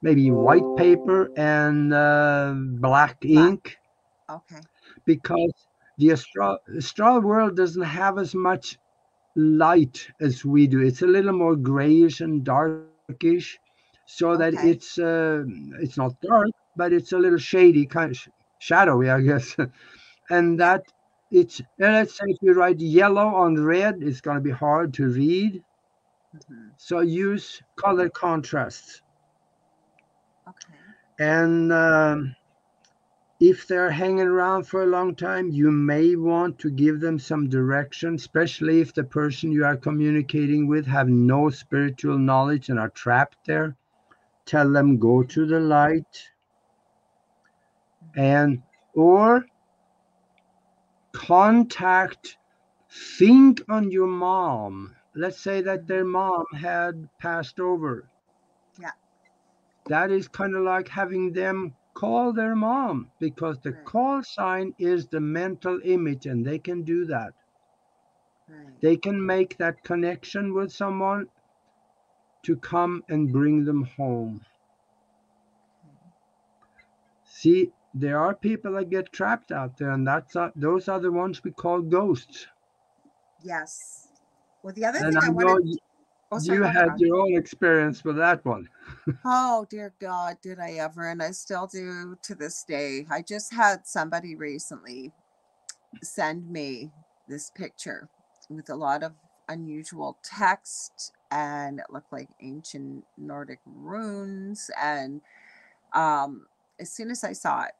maybe white paper and uh, black ink, Okay. because the astral, astral world doesn't have as much light as we do. It's a little more grayish and darkish, so that Okay. it's uh, it's not dark, but it's a little shady, kind of sh- shadowy, I guess. and that it's and let's say if you write yellow on red, it's going to be hard to read. hmm So use color contrasts. Okay. And um, if they're hanging around for a long time, you may want to give them some direction, especially if the person you are communicating with have no spiritual knowledge and are trapped there. Tell them go to the light and or contact think on your mom let's say that mm-hmm. their mom had passed over Yeah. that is kind of like having them call their mom because the Right. call sign is the mental image and they can do that Right. they can make that connection with someone to come and bring them home see there are people that get trapped out there and that's uh, those are the ones we call ghosts Yes. Well, the other and thing i I know wanted. you, Oh, sorry, you had Ron. your own experience with that one Oh dear God, did I ever? And I still do to this day. I just had somebody recently send me this picture with a lot of unusual text and it looked like ancient Nordic runes. And um, as soon as I saw it,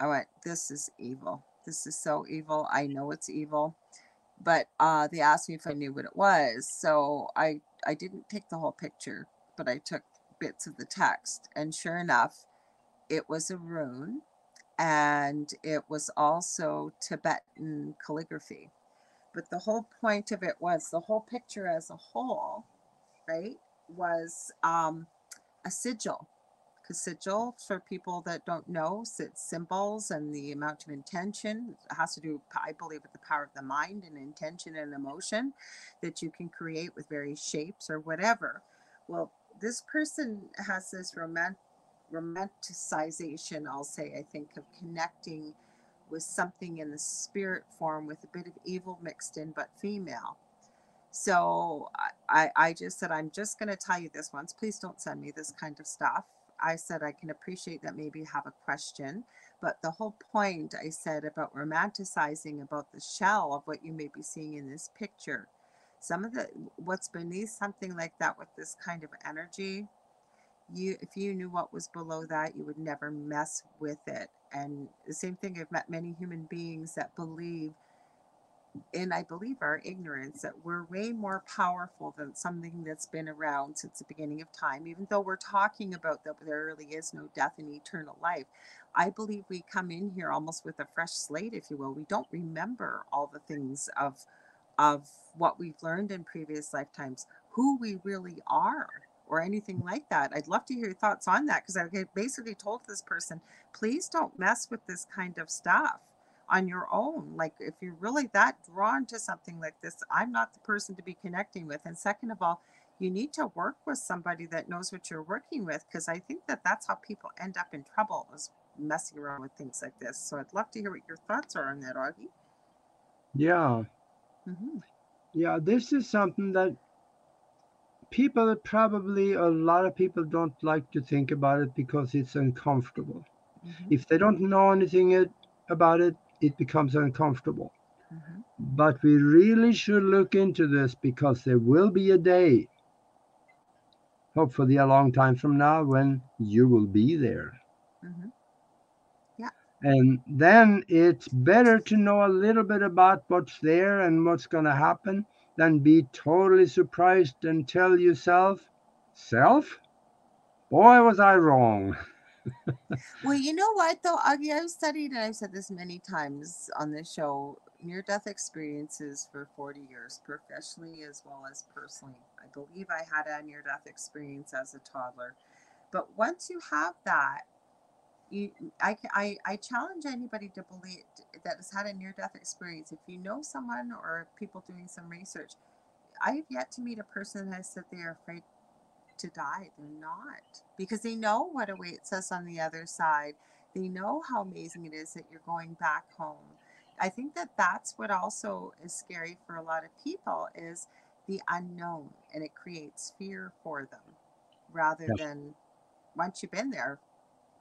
I went, This is evil. This is so evil. I know it's evil. But uh, they asked me if I knew what it was. So I, I didn't take the whole picture, but I took bits of the text. And sure enough, it was a rune and it was also Tibetan calligraphy. But the whole point of it was the whole picture as a whole, right, was um, a sigil. Because sigil, for people that don't know, it's symbols and the amount of intention. It has to do, I believe, with the power of the mind and intention and emotion that you can create with various shapes or whatever. Well, this person has this romant- romanticization, I'll say, I think, of connecting with something in the spirit form with a bit of evil mixed in, but female. So I, I I just said, I'm just going to tell you this once. Please don't send me this kind of stuff. I said, I can appreciate that maybe you have a question, but the whole point I said about romanticizing about the shell of what you may be seeing in this picture, some of the what's beneath something like that with this kind of energy, you if you knew what was below that, you would never mess with it. And the same thing, I've met many human beings that believe and I believe our ignorance that we're way more powerful than something that's been around since the beginning of time, even though we're talking about that there really is no death and eternal life. I believe we come in here almost with a fresh slate, if you will. We don't remember all the things of of what we've learned in previous lifetimes, who we really are, or anything like that. I'd love to hear your thoughts on that because I basically told this person, please don't mess with this kind of stuff on your own. Like, if you're really that drawn to something like this, I'm not the person to be connecting with. And second of all, you need to work with somebody that knows what you're working with because I think that that's how people end up in trouble is messing around with things like this. So I'd love to hear what your thoughts are on that, Augie. Yeah. hmm Yeah, this is something that people probably a lot of people don't like to think about it because it's uncomfortable. hmm If they don't know anything it, about it, it becomes uncomfortable. hmm But we really should look into this because there will be a day, hopefully a long time from now, when you will be there. hmm And then it's better to know a little bit about what's there and what's going to happen than be totally surprised and tell yourself, Self, boy, was I wrong. Well, you know what though, Augie, I've studied and I've said this many times on this show, near death experiences for 40 years, professionally as well as personally. I believe I had a near death experience as a toddler. But once you have that, you I, I I challenge anybody to believe that has had a near death experience. If you know someone or people doing some research, I have yet to meet a person that has said they are afraid to die. They're not because they know what awaits us on the other side. They know how amazing it is that you're going back home. I think that that's what also is scary for a lot of people is the unknown and it creates fear for them rather than once you've been there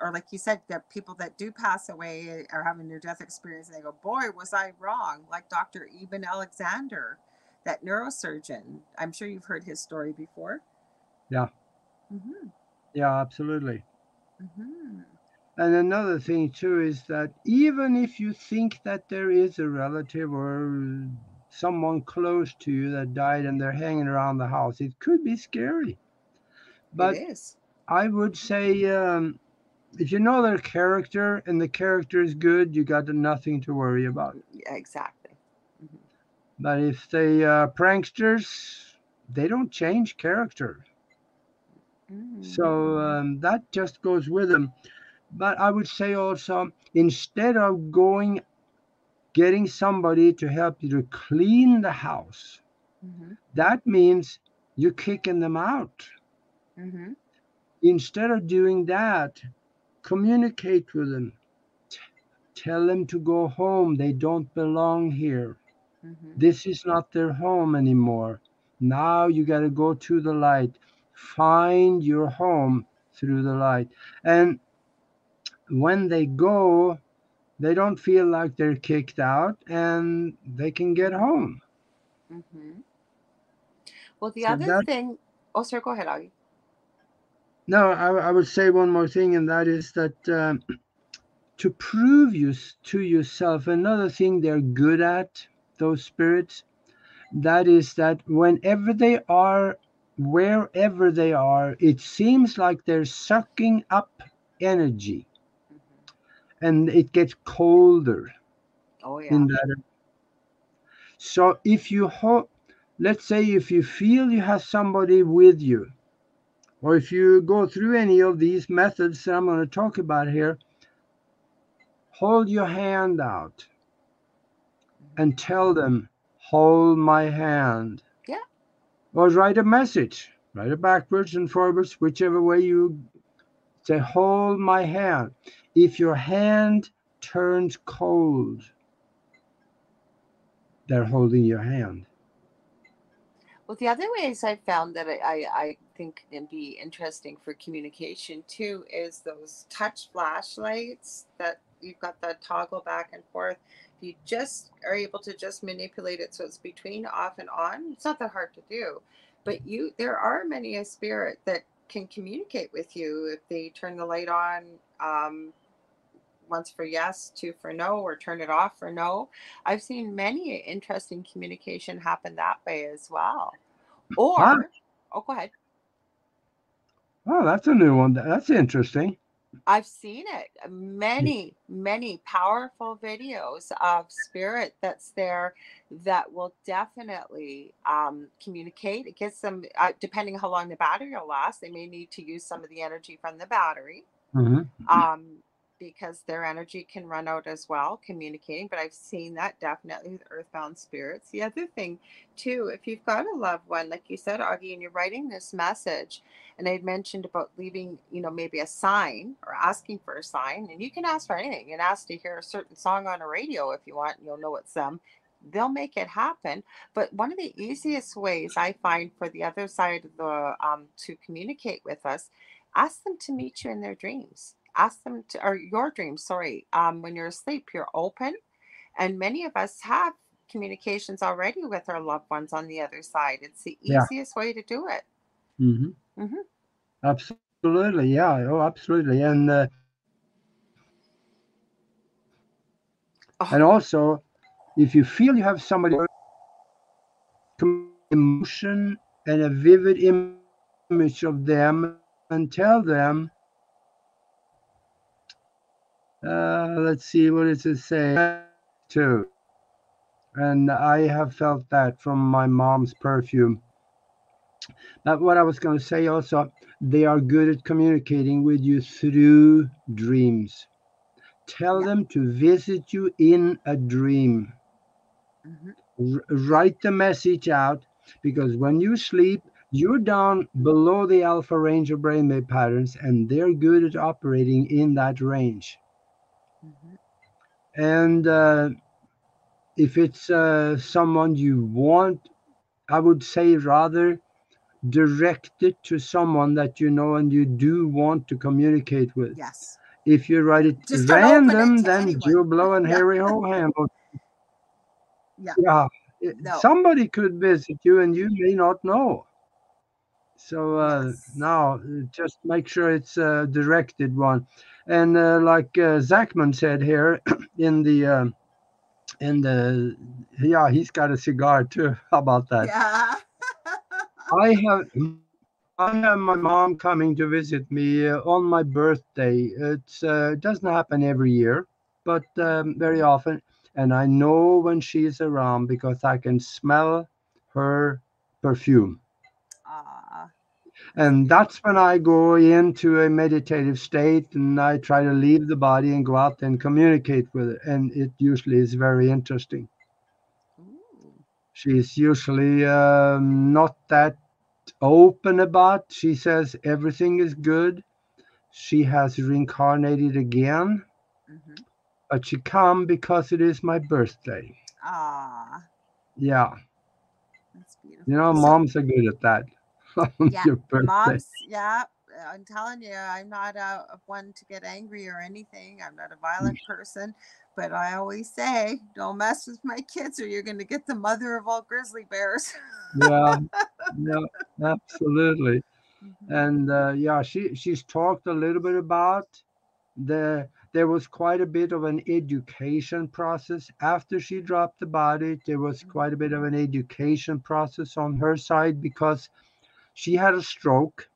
or like you said the people that do pass away are having near death experience and they go boy was i wrong like dr eben alexander that neurosurgeon i'm sure you've heard his story before Yeah. hmm Yeah, absolutely. hmm And another thing, too, is that even if you think that there is a relative or someone close to you that died and they're hanging around the house, it could be scary. But it is I would say um, if you know their character and the character is good, you got nothing to worry about. yeah, exactly Mhm. But if they uh, pranksters, they don't change character. So Mhm. um, that just goes with them. But I would say also, instead of going, getting somebody to help you to clean the house, Mhm. that means you're kicking them out. Mhm. Instead of doing that, communicate with them. T- tell them to go home. They don't belong here. Mhm. This is not their home anymore. Now you got to go to the light. Find your home through the light. And when they go, they don't feel like they're kicked out and they can get home. Mhm. Well, the So other that, thing. Oh, sorry. Go ahead, Augie. No, I, I would say one more thing, and that is that um, to prove you to yourself, another thing they're good at, those spirits, that is that whenever they are, wherever they are, it seems like they're sucking up energy Mhm. and it gets colder Oh yeah. in that. So if you ho- let's say if you feel you have somebody with you, or if you go through any of these methods that I'm going to talk about here, hold your hand out and tell them, hold my hand. Yeah. Or write a message, write it backwards and forwards, whichever way you say, hold my hand. If your hand turns cold, they're holding your hand. Well, the other ways I found that I, I, think can be interesting for communication too is those touch flashlights that you've got that toggle back and forth. If you just are able to just manipulate it so it's between off and on, it's not that hard to do. But you, there are many a spirit that can communicate with you if they turn the light on. Um, once for yes, two for no, or turn it off for no. I've seen many interesting communication happen that way as well. Or, oh, go ahead. Oh, that's a new one. That's interesting. I've seen it. Many, many powerful videos of spirit that's there that will definitely um, communicate. It gets them, uh, depending how long the battery will last, they may need to use some of the energy from the battery. Mhm. Um, because their energy can run out as well communicating but i've seen that definitely with earthbound spirits. The other thing too if you've got a loved one like you said augie and you're writing this message and i'd mentioned about leaving you know maybe a sign or asking for a sign and you can ask for anything. You can ask to hear a certain song on a radio if you want and you'll know it's them. They'll make it happen but one of the easiest ways i find for the other side of the um, to communicate with us ask them to meet you in their dreams ask them to or your dreams sorry um, when you're asleep you're open and many of us have communications already with our loved ones on the other side it's the Yeah. easiest way to do it Mhm. Mhm. Absolutely, yeah. Oh, absolutely, and uh, Oh. and also, if you feel you have somebody emotion and a vivid image of them, and tell them. Uh, let's see, what does it say? Too, and I have felt that from my mom's perfume. But what I was going to say also, they are good at communicating with you through dreams. Tell them to visit you in a dream. Mhm. R- write the message out because when you sleep, you're down below the alpha range of brainwave patterns, and they're good at operating in that range. Mhm. And uh, if it's uh, someone you want, I would say rather direct it to someone that you know and you do want to communicate with. yes If you write it Just don't it random, then anyone. Joe Blow and Yeah. Harry Hoham. Yeah. Yeah. No. Somebody could visit you and you may not know. So uh, Yes. now just make sure it's a directed one. And uh, like uh, Zachman said here in the um in the yeah, he's got a cigar too. How about that? yeah I have I have my mom coming to visit me uh, on my birthday. It's uh, it doesn't happen every year, but um, very often, and I know when she's around because I can smell her perfume, Aw, and that's when I go into a meditative state and I try to leave the body and go out and communicate with it, and it usually is very interesting. ooh, She's usually um, not that open about. She says everything is good. She has reincarnated again, mhm. but she come because it is my birthday. Ah. Yeah, that's beautiful. you know, moms are good at that. Yeah. Moms, yeah, I'm telling you, I'm not a, a one to get angry or anything. I'm not a violent person, but I always say, don't mess with my kids or you're going to get the mother of all grizzly bears. yeah, yeah, absolutely. Mhm. and uh, yeah she she's talked a little bit about the there was quite a bit of an education process after she dropped the body there was quite a bit of an education process on her side because she had a stroke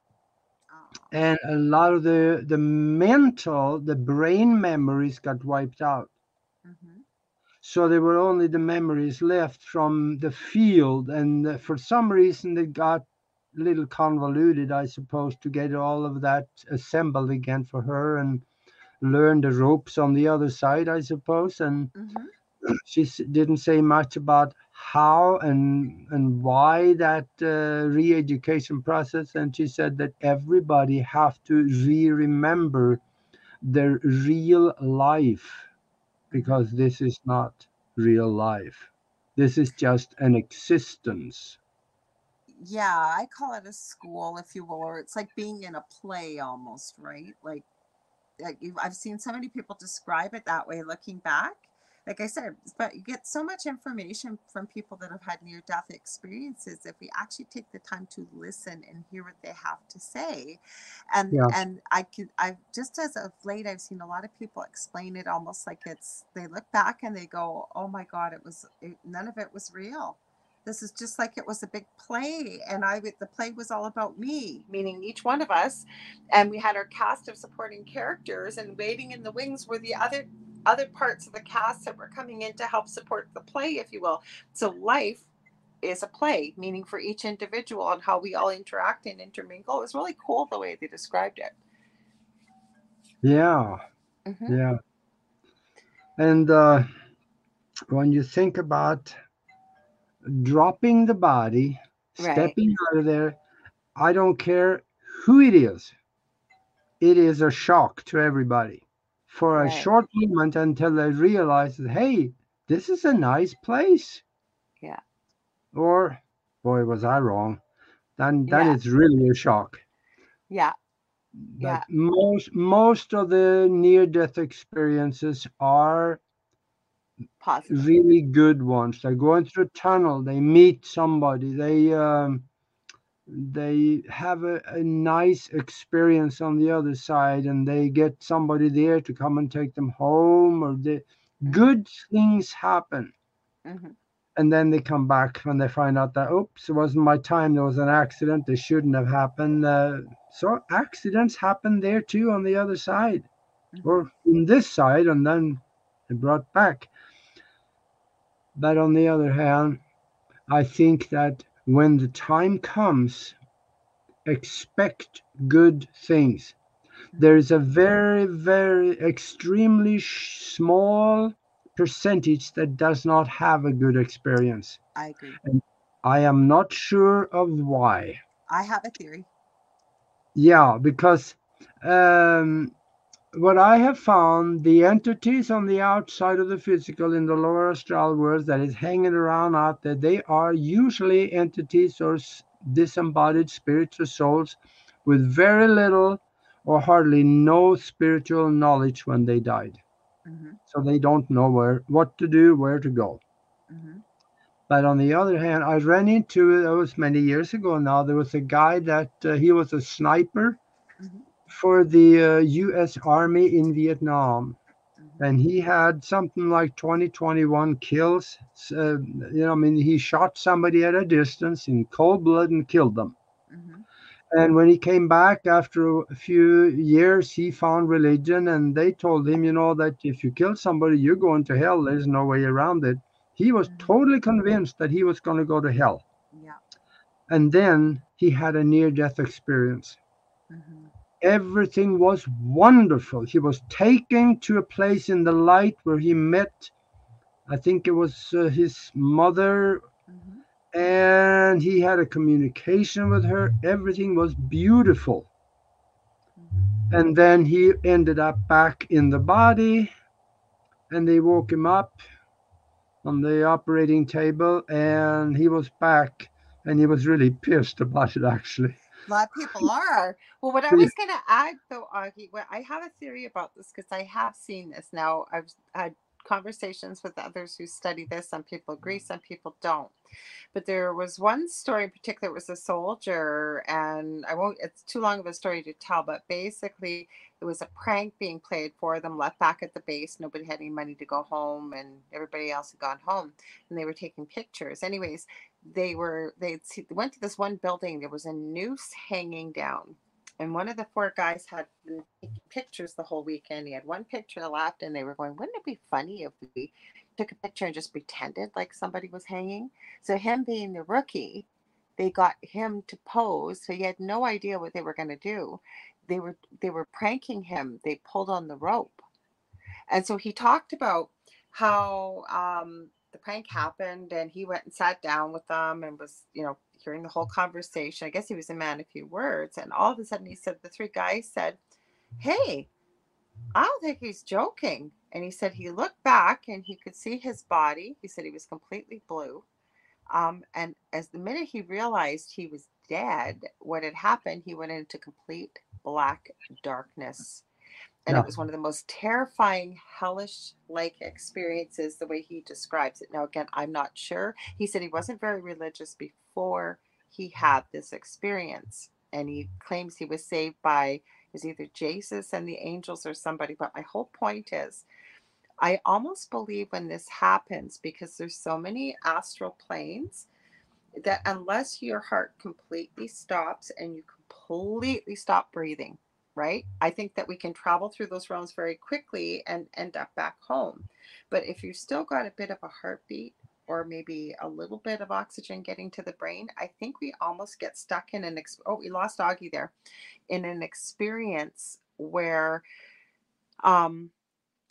and a lot of the the mental the brain memories got wiped out mhm. so there were only the memories left from the field and uh, for some reason they got a little convoluted i suppose to get all of that assembled again for her and learn the ropes on the other side i suppose and Mhm. she didn't say much about how and and why that uh, re-education process and she said that everybody have to re-remember their real life because this is not real life this is just an existence Yeah, I call it a school, if you will, or it's like being in a play almost, right? Like, like I've seen so many people describe it that way looking back. Like I said, but you get so much information from people that have had near death experiences. If we actually take the time to listen and hear what they have to say, and Yeah. and I can I've just as of late, I've seen a lot of people explain it almost like it's they look back and they go, "Oh my God, it was it, none of it was real." this is just like it was a big play and i the play was all about me meaning each one of us and we had our cast of supporting characters and waiting in the wings were the other other parts of the cast that were coming in to help support the play if you will. So life is a play meaning for each individual and how we all interact and intermingle. It was really cool the way they described it. Yeah. Mhm. yeah. And uh, when you think about dropping the body Right. stepping out of there i don't care who it is. It is a shock to everybody for a Right. short moment until they realize that hey this is a nice place Yeah. or boy was i wrong then then Yeah. it's really a shock yeah but Yeah. most most of the near death experiences are positive really good ones they go into a tunnel they meet somebody they um, they have a, a nice experience on the other side and they get somebody there to come and take them home or the good things happen Mhm. and then they come back when they find out that oops it wasn't my time there was an accident they shouldn't have happened uh, so accidents happen there too on the other side Mhm. or in this side and then they brought back but on the other hand i think that when the time comes expect good things. There's a very very extremely small percentage that does not have a good experience. I agree. I am not sure of why. I have a theory. Yeah, because um, what I have found, the entities on the outside of the physical in the lower astral world that is hanging around out there, they are usually entities or disembodied spirits or souls with very little or hardly no spiritual knowledge when they died. hmm So they don't know where what to do, where to go. hmm But on the other hand, I ran into it was many years ago now. There was a guy that uh, he was a sniper Mhm. For the uh, U.S. Army in Vietnam, hmm and he had something like 20, 21 kills. Uh, you know, I mean, he shot somebody at a distance in cold blood and killed them. hmm And when he came back after a few years, he found religion, and they told him, you know, that if you kill somebody, you're going to hell. There's no way around it. He was Mhm. totally convinced that he was going to go to hell. yeah And then he had a near death experience. hmm Everything was wonderful. He was taken to a place in the light where he met, I think it was uh, his mother, hmm and he had a communication with her. Everything was beautiful. hmm And then he ended up back in the body, and they woke him up on the operating table, and he was back, and he was really pissed about it, actually. A lot of people are. Well, what I was going to add, though, Augie, what I have a theory about this because I have seen this now. I've had conversations with others who study this. Some people agree, mm. some people don't. But there was one story in particular. It was a soldier, and I won't. It's too long of a story to tell, but basically, it was a prank being played for them. Left back at the base, nobody had any money to go home, and everybody else had gone home, and they were taking pictures. Anyways, they were they went to this one building there was a noose hanging down and one of the four guys had been taking pictures the whole weekend he had one picture left and they were going wouldn't it be funny if we took a picture and just pretended like somebody was hanging? So him being the rookie they got him to pose so he had no idea what they were going to do. They were they were pranking him they pulled on the rope. And so he talked about how um, prank happened and he went and sat down with them and was, you know, hearing the whole conversation. I guess he was a man of few words. And all of a sudden he said, the three guys said, Hey, I don't think he's joking. And he said he looked back and he could see his body. He said he was completely blue. Um, and as the minute he realized he was dead, what had happened, he went into complete black darkness. And Yeah. it was one of the most terrifying, hellish like experiences, the way he describes it. Now, again, I'm not sure. He said he wasn't very religious before he had this experience. And he claims he was saved by was either Jesus and the angels or somebody. But my whole point is I almost believe when this happens, because there's so many astral planes, that unless your heart completely stops and you completely stop breathing, right? I think that we can travel through those realms very quickly and end up back home. But if you've still got a bit of a heartbeat or maybe a little bit of oxygen getting to the brain, I think we almost get stuck in an ex- oh, we lost Augie there, in an experience where um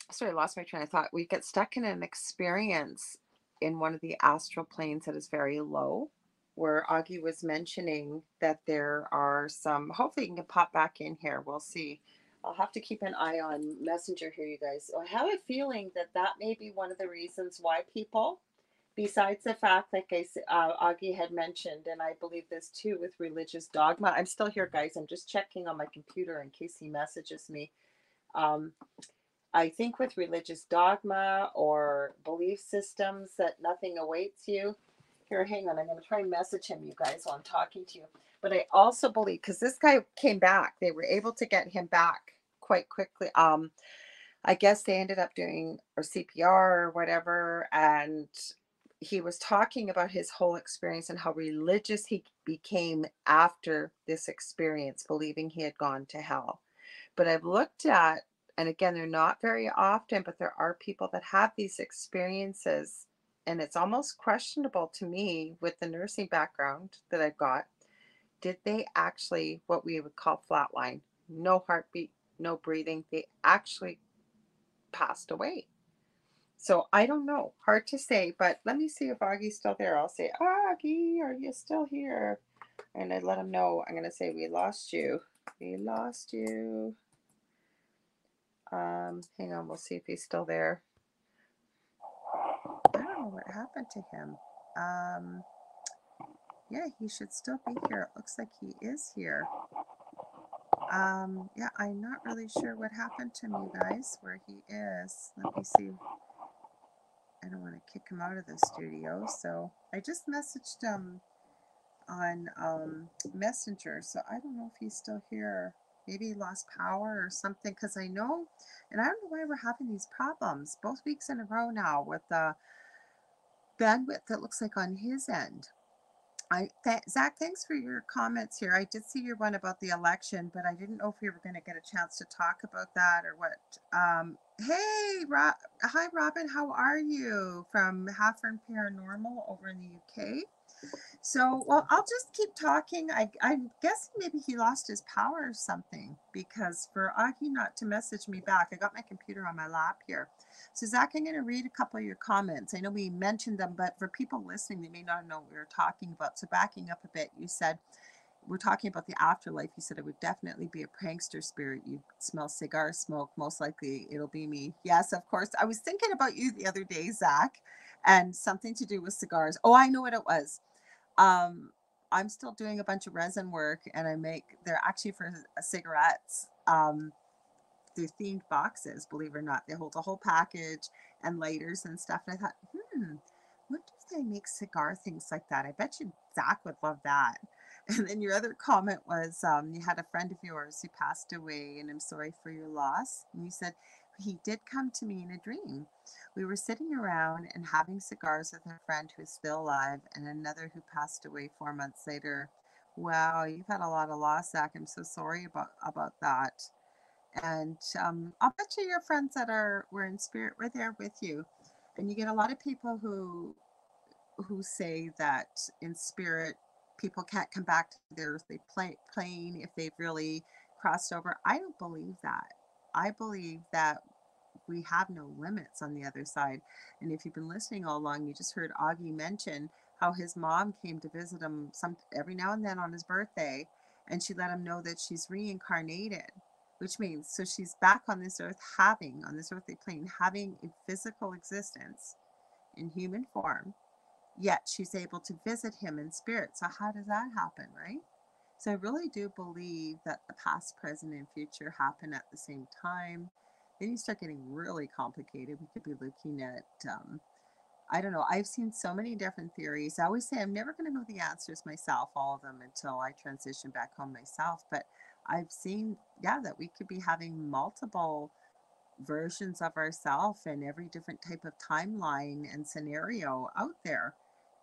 sorry, I lost my train of thought. We get stuck in an experience in one of the astral planes that is very low, where Augie was mentioning that there are some, hopefully, you can pop back in here. We'll see. I'll have to keep an eye on Messenger here, you guys. I have a feeling that that may be one of the reasons why people, besides the fact, like uh, Augie had mentioned, and I believe this too with religious dogma. I'm still here, guys. I'm just checking on my computer in case he messages me. Um, I think with religious dogma or belief systems that nothing awaits you. Here, hang on. I'm going to try and message him, you guys, while I'm talking to you. But I also believe because this guy came back, they were able to get him back quite quickly. Um, I guess they ended up doing or CPR or whatever, and he was talking about his whole experience and how religious he became after this experience, believing he had gone to hell. But I've looked at and again, they're not very often, but there are people that have these experiences. And it's almost questionable to me with the nursing background that I've got. Did they actually, what we would call flatline, no heartbeat, no breathing, they actually passed away? So I don't know. Hard to say, but let me see if Augie's still there. I'll say, Augie, are you still here? And I let him know. I'm going to say, We lost you. We lost you. Um, hang on, we'll see if he's still there. I don't know what happened to him. Um, yeah, he should still be here. It looks like he is here. Um, yeah, I'm not really sure what happened to me, guys, where he is. Let me see. I don't want to kick him out of the studio, so I just messaged him on um, Messenger, so I don't know if he's still here maybe he lost power or something because I know, and I don't know why we're having these problems both weeks in a row now with the bandwidth that looks like on his end. I th- Zach, thanks for your comments here. I did see your one about the election, but I didn't know if we were going to get a chance to talk about that or what. Um, hey, Ro- hi, Robin. How are you from Haffern Paranormal over in the UK? So, well, I'll just keep talking. I, I'm guessing maybe he lost his power or something because for Augie not to message me back, I got my computer on my lap here. So, Zach, I'm going to read a couple of your comments. I know we mentioned them, but for people listening, they may not know what we were talking about. So, backing up a bit, you said, we're talking about the afterlife. You said it would definitely be a prankster spirit. You smell cigar smoke. Most likely it'll be me. Yes, of course. I was thinking about you the other day, Zach, and something to do with cigars. Oh, I know what it was um, I'm still doing a bunch of resin work and I make, they're actually for cigarettes. Um, they're themed boxes, believe it or not. They hold a whole package and lighters and stuff. And I thought, hmm, what if they make cigar things like that? I bet you Zach would love that. And then your other comment was um, you had a friend of yours who passed away, and I'm sorry for your loss. And you said, he did come to me in a dream. We were sitting around and having cigars with a friend who's still alive and another who passed away four months later. Wow, you've had a lot of loss, Zach. I'm so sorry about about that. And um, I'll bet you your friends that are were in spirit were there with you. And you get a lot of people who who say that in spirit people can't come back to their earthly plane if they've really crossed over. I don't believe that. I believe that we have no limits on the other side. And if you've been listening all along, you just heard Augie mention how his mom came to visit him some every now and then on his birthday, and she let him know that she's reincarnated, which means so she's back on this earth having on this earthly plane having a physical existence in human form, yet she's able to visit him in spirit. So how does that happen, right? So I really do believe that the past, present, and future happen at the same time. Then you start getting really complicated. We could be looking at, um, I don't know, I've seen so many different theories. I always say I'm never going to know the answers myself, all of them, until I transition back home myself. But I've seen, yeah, that we could be having multiple versions of ourselves in every different type of timeline and scenario out there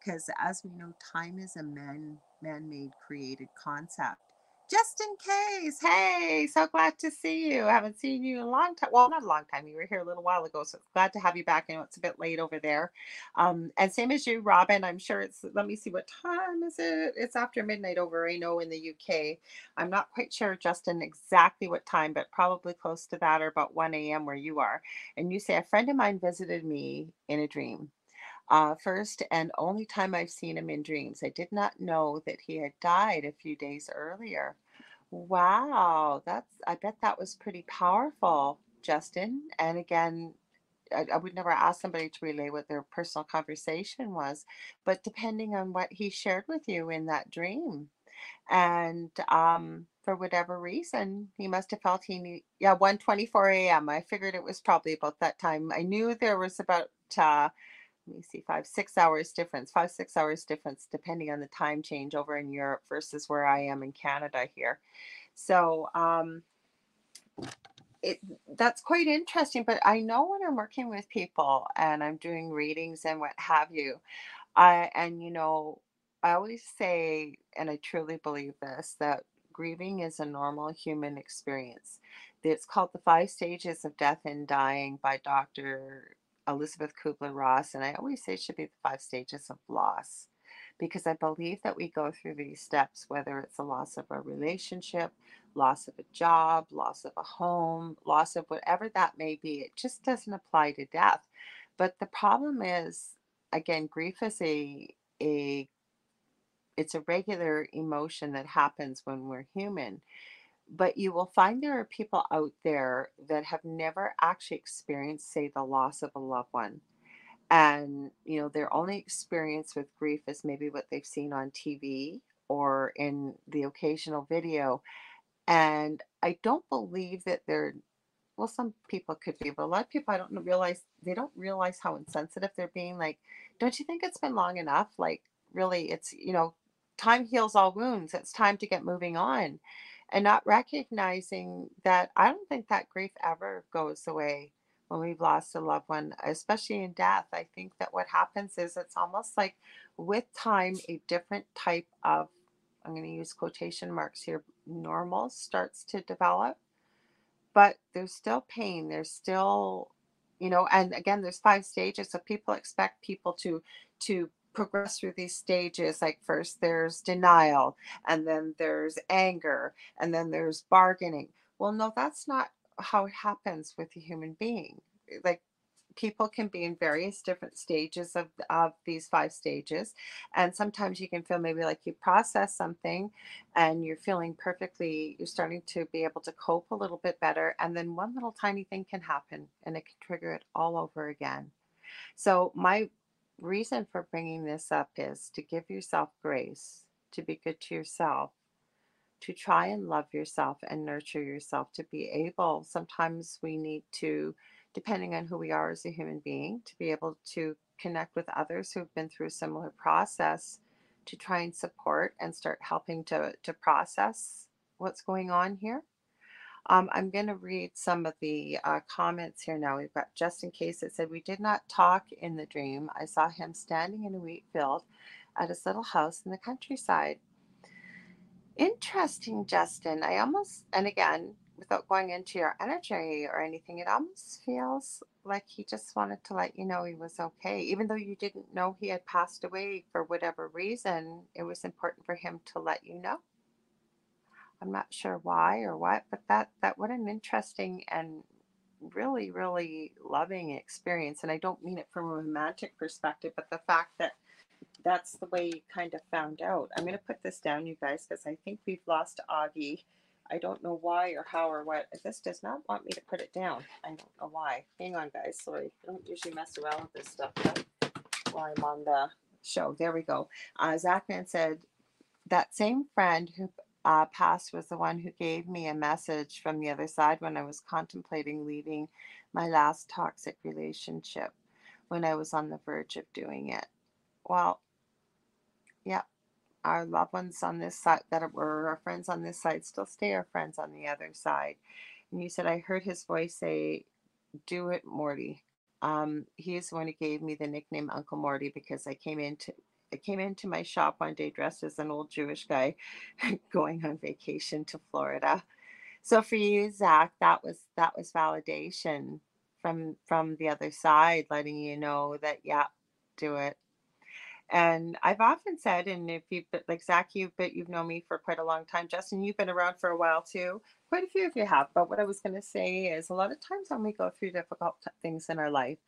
because as we know, time is a man man-made created concept. Just in case, hey, so glad to see you. haven't seen you in a long time. Well, not a long time. You were here a little while ago, so glad to have you back. I know it's a bit late over there. Um, and same as you, Robin. I'm sure it's. Let me see what time is it. It's after midnight over. I know in the UK. I'm not quite sure, Justin, exactly what time, but probably close to that or about 1 a.m. where you are. And you say a friend of mine visited me in a dream. Uh, first and only time I've seen him in dreams. I did not know that he had died a few days earlier. Wow, that's, I bet that was pretty powerful, Justin. And again, I, I would never ask somebody to relay what their personal conversation was, but depending on what he shared with you in that dream. And um, for whatever reason, he must have felt he need, yeah, 1:24 a.m. I figured it was probably about that time. I knew there was about uh, let me see, five, six hours difference, five, six hours difference, depending on the time change over in Europe versus where I am in Canada here. So um, it that's quite interesting. But I know when I'm working with people and I'm doing readings and what have you, I and you know, I always say, and I truly believe this, that grieving is a normal human experience. It's called the five stages of death and dying by Dr. Elisabeth Kübler-Ross, and I always say it should be the five stages of loss because I believe that we go through these steps, whether it's a loss of a relationship, loss of a job, loss of a home, loss of whatever that may be. It just doesn't apply to death. But the problem is, again, grief is a a it's a regular emotion that happens when we're human but you will find there are people out there that have never actually experienced, say, the loss of a loved one. And, you know, their only experience with grief is maybe what they've seen on TV or in the occasional video. And I don't believe that they're, well, some people could be, but a lot of people I don't realize, they don't realize how insensitive they're being. Like, don't you think it's been long enough? Like, really, it's, you know, time heals all wounds. It's time to get moving on and not recognizing that I don't think that grief ever goes away when we've lost a loved one, especially in death. I think that what happens is it's almost like with time, a different type of, I'm going to use quotation marks here, normal starts to develop. But there's still pain. There's still, you know, and again, there's five stages. So people expect people to to progress through these stages like first there's denial and then there's anger and then there's bargaining. Well no that's not how it happens with a human being. Eh, like people can be in various different stages of, of these five stages and sometimes you can feel maybe like you process something and you're feeling perfectly you're starting to be able to cope a little bit better and then one little tiny thing can happen and it can trigger it all over again. So my reason for bringing this up is to give yourself grace, to be good to yourself, to try and love yourself and nurture yourself, to be able, sometimes we need to, depending on who we are as a human being, to be able to connect with others who've been through a similar process to try and support and start helping to, to process what's going on here. Um, I'm going to read some of the uh, comments here now. We've got just in case it said, We did not talk in the dream. I saw him standing in a wheat field at his little house in the countryside. Interesting, Justin. I almost, and again, without going into your energy or anything, it almost feels like he just wanted to let you know he was okay. Even though you didn't know he had passed away for whatever reason, it was important for him to let you know. I'm not sure why or what, but that that what an interesting and really really loving experience. And I don't mean it from a romantic perspective, but the fact that that's the way you kind of found out. I'm going to put this down, you guys, because I think we've lost Augie. I don't know why or how or what. This does not want me to put it down. I don't know why. Hang on, guys. Sorry. I don't usually mess around with this stuff while I'm on the show. There we go. Uh, Zachman said, that same friend who uh, past was the one who gave me a message from the other side when I was contemplating leaving my last toxic relationship when I was on the verge of doing it. Well, yeah, our loved ones on this side that were our friends on this side still stay our friends on the other side. And you said, I heard his voice say, Do it, Morty. Um, he is the one who gave me the nickname Uncle Morty because I came into came into my shop one day dressed as an old Jewish guy going on vacation to Florida. So for you, Zach, that was that was validation from from the other side, letting you know that yeah, do it. And I've often said, and if you but like Zach, you've but you've known me for quite a long time. Justin, you've been around for a while too. Quite a few of you have. But what I was going to say is, a lot of times when we go through difficult things in our life,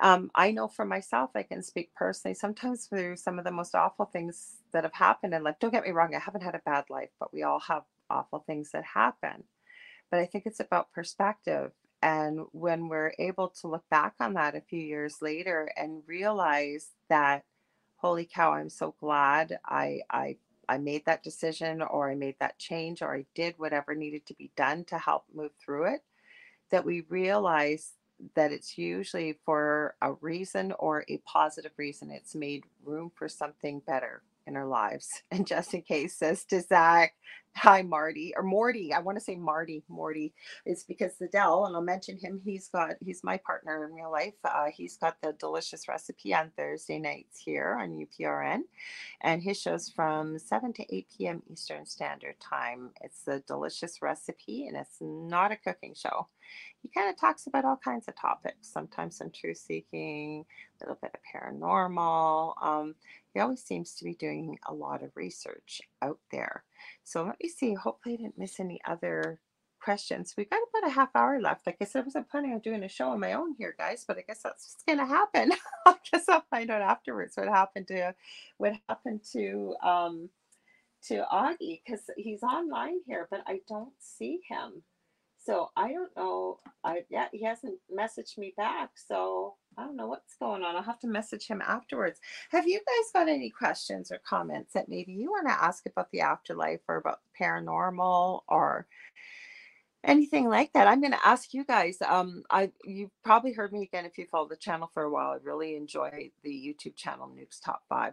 um, I know for myself, I can speak personally. Sometimes through some of the most awful things that have happened in life. Don't get me wrong, I haven't had a bad life, but we all have awful things that happen. But I think it's about perspective. And when we're able to look back on that a few years later and realize that, holy cow, I'm so glad I I I made that decision or I made that change or I did whatever needed to be done to help move through it, that we realize that it's usually for a reason or a positive reason. It's made room for something better in our lives. And just in case says to Zach, hi Marty or Morty. I want to say Marty, Morty. It's because the Dell, and I'll mention him. He's got he's my partner in real life. Uh, he's got the delicious recipe on Thursday nights here on UPRN, and his show's from 7 to 8 p.m. Eastern Standard Time. It's a delicious recipe, and it's not a cooking show he kind of talks about all kinds of topics, sometimes some truth seeking, a little bit of paranormal. Um, he always seems to be doing a lot of research out there. So let me see. Hopefully, I didn't miss any other questions. We've got about a half hour left. Like I said, I wasn't planning on doing a show on my own here, guys, but I guess that's what's going to happen. I guess I'll find out afterwards what happened to what happened to um, to Augie because he's online here, but I don't see him. So I don't know. I yeah, he hasn't messaged me back. So I don't know what's going on. I'll have to message him afterwards. Have you guys got any questions or comments that maybe you want to ask about the afterlife or about paranormal or anything like that? I'm going to ask you guys. Um, I you've probably heard me again if you follow the channel for a while. I really enjoy the YouTube channel Nukes Top Five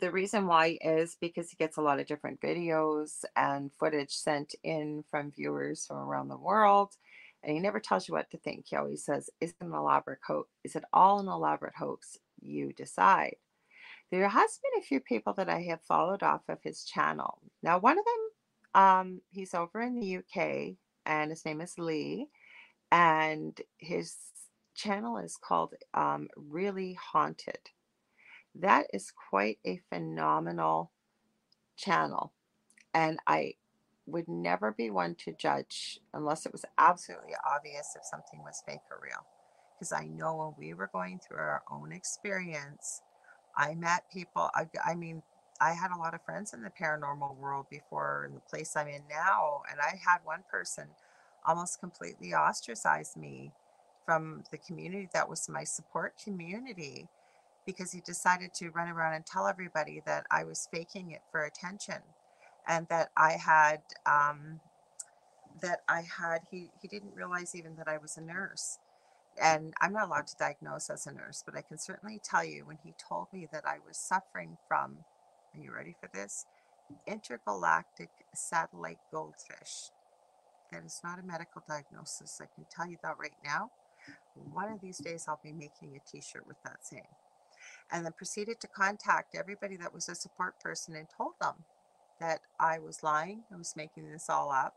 the reason why is because he gets a lot of different videos and footage sent in from viewers from around the world and he never tells you what to think he always says is it an elaborate hoax? Is it all an elaborate hoax? You decide. There has been a few people that i have followed off of his channel. Now one of them um, he's over in the uk and his name is lee and his channel is called um, really haunted. That is quite a phenomenal channel. And I would never be one to judge unless it was absolutely obvious if something was fake or real. Because I know when we were going through our own experience, I met people. I, I mean, I had a lot of friends in the paranormal world before in the place I'm in now. And I had one person almost completely ostracize me from the community that was my support community because he decided to run around and tell everybody that I was faking it for attention and that I had um, that I had he he didn't realize even that I was a nurse. And I'm not allowed to diagnose as a nurse but I can certainly tell you when he told me that I was suffering from are you ready for this? Intergalactic satellite goldfish. That is not a medical diagnosis I can tell you that right now. One of these days I'll be making a t-shirt with that saying. And then proceeded to contact everybody that was a support person and told them that I was lying, I was making this all up.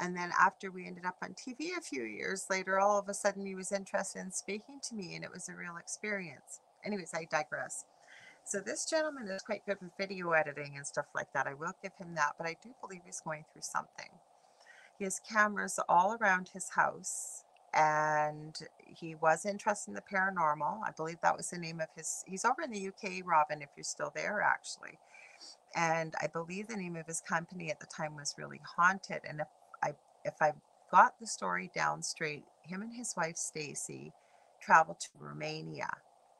And then after we ended up on TV a few years later, all of a sudden he was interested in speaking to me and it was a real experience. Anyways, I digress. So this gentleman is quite good with video editing and stuff like that. I will give him that, but I do believe he's going through something. He has cameras all around his house and he was interested in the paranormal. I believe that was the name of his. He's over in the UK, Robin, if you're still there, actually. And I believe the name of his company at the time was really haunted. And if I if I got the story down straight, him and his wife Stacy traveled to Romania,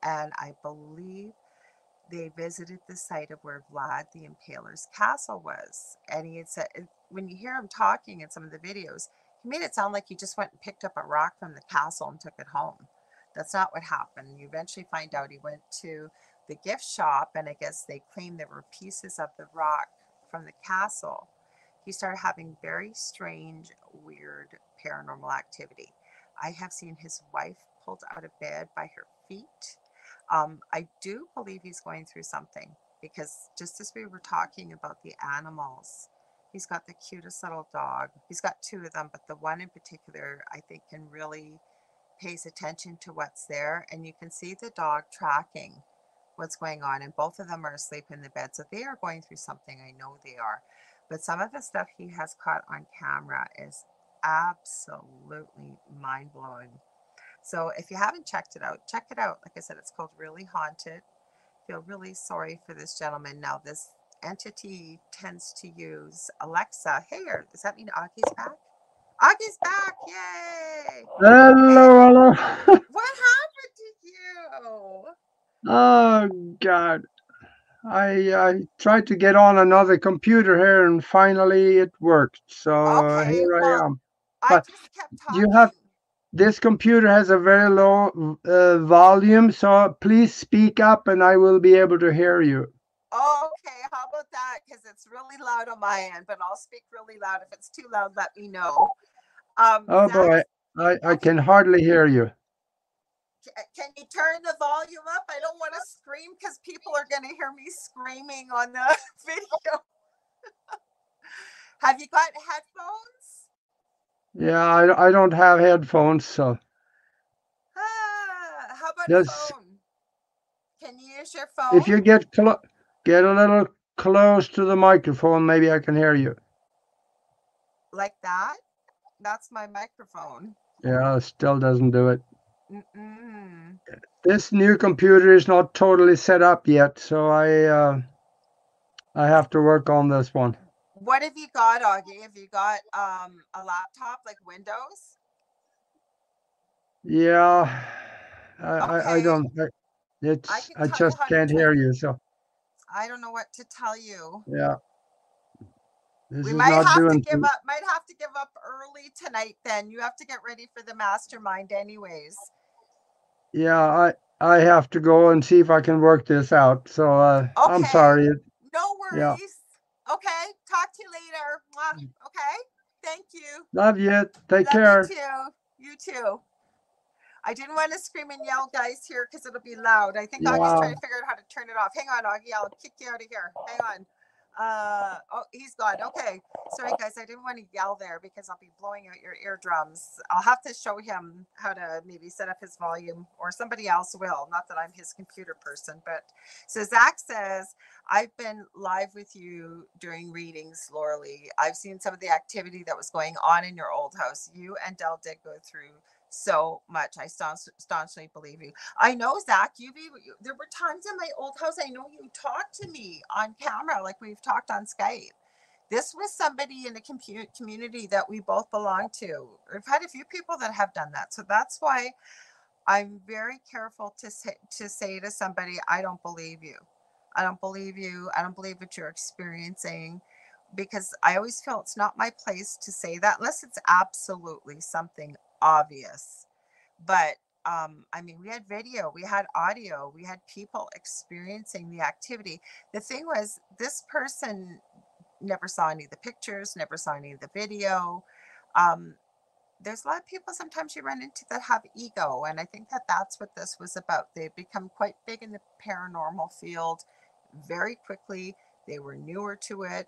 and I believe they visited the site of where Vlad the Impaler's castle was. And he had said, when you hear him talking in some of the videos, he made it sound like he just went and picked up a rock from the castle and took it home. That's not what happened. You eventually find out he went to the gift shop, and I guess they claimed there were pieces of the rock from the castle. He started having very strange, weird paranormal activity. I have seen his wife pulled out of bed by her feet. Um, I do believe he's going through something because just as we were talking about the animals, he's got the cutest little dog. He's got two of them, but the one in particular, I think, can really pays attention to what's there, and you can see the dog tracking what's going on. And both of them are asleep in the bed, so they are going through something. I know they are. But some of the stuff he has caught on camera is absolutely mind blowing. So if you haven't checked it out, check it out. Like I said, it's called Really Haunted. Feel really sorry for this gentleman. Now, this entity tends to use Alexa. Hey, does that mean Augie's back? Augie's back! Yay! Hello, hello. What happened to you? Oh God. I I tried to get on another computer here and finally it worked. So Okay, here I well, am. I But just kept you have- This computer has a very low uh, volume, so please speak up and I will be able to hear you. Okay, how about that? Because it's really loud on my end, but I'll speak really loud. If it's too loud, let me know. Um, Oh boy, I, I can hardly hear you. Ca- can you turn the volume up? I don't want to scream because people are going to hear me screaming on the video. Have you got headphones? Yeah, I, I don't have headphones, so Ah, how about Yes. a phone? Can you use your phone? if you get clo- get a little close to the microphone, maybe I can hear you. like that? That's my microphone. Yeah, still doesn't do it. Mm-mm. This new computer is not totally set up yet, so I uh, I have to work on this one. What have you got, Augie? Have you got um a laptop like Windows? Yeah, I I, I don't. I, it's can I just can't hear you. So I don't know what to tell you. yeah, this we might have to give too- up might have to give up early tonight then. You have to get ready for the mastermind anyways. Yeah, I I have to go and see if I can work this out. So uh, I'm sorry. No Yeah. worries. Okay. Talk to you later. Okay. Thank you. Love you. Take Love care. you too. You too. I didn't want to scream and yell, guys, here because it'll be loud. I think Augie's trying to figure out how to turn it off. Hang on, Augie. I'll kick you out of here. Hang on. Uh oh, he's gone. Okay. Sorry, guys. I didn't want to yell there because I'll be blowing out your eardrums. I'll have to show him how to maybe set up his volume, or somebody else will. Not that I'm his computer person, but so Zach says, I've been live with you during readings, Laura Lee. I've seen some of the activity that was going on in your old house. You and Dell did go through so much. I staunch, staunchly believe you. I know, Zach, you've there were times in my old house, I know you talked to me on camera, like we've talked on Skype. This was somebody in the compu- community that we both belong to. We've had a few people that have done that. So that's why I'm very careful to say, to say to somebody, I don't believe you. I don't believe you. I don't believe what you're experiencing because I always feel it's not my place to say that unless it's absolutely something obvious. But um, I mean, we had video, we had audio, we had people experiencing the activity. The thing was, this person never saw any of the pictures, never saw any of the video. Um, there's a lot of people sometimes you run into that have ego, and I think that that's what this was about. They've become quite big in the paranormal field very quickly. They were newer to it,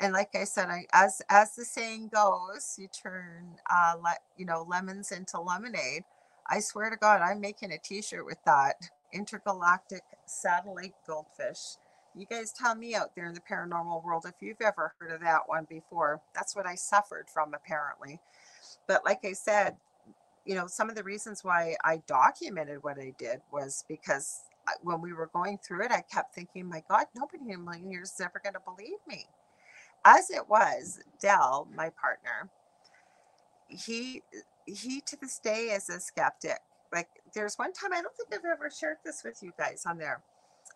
and like I said, I, as as the saying goes, you turn uh, you know lemons into lemonade. I swear to God, I'm making a T-shirt with that intergalactic satellite goldfish. You guys tell me out there in the paranormal world if you've ever heard of that one before. That's what I suffered from apparently. But like I said, you know, some of the reasons why I documented what I did was because when we were going through it, I kept thinking, my God, nobody in a million years is ever going to believe me. As it was, Dell, my partner, he he to this day is a skeptic. Like there's one time I don't think I've ever shared this with you guys on there.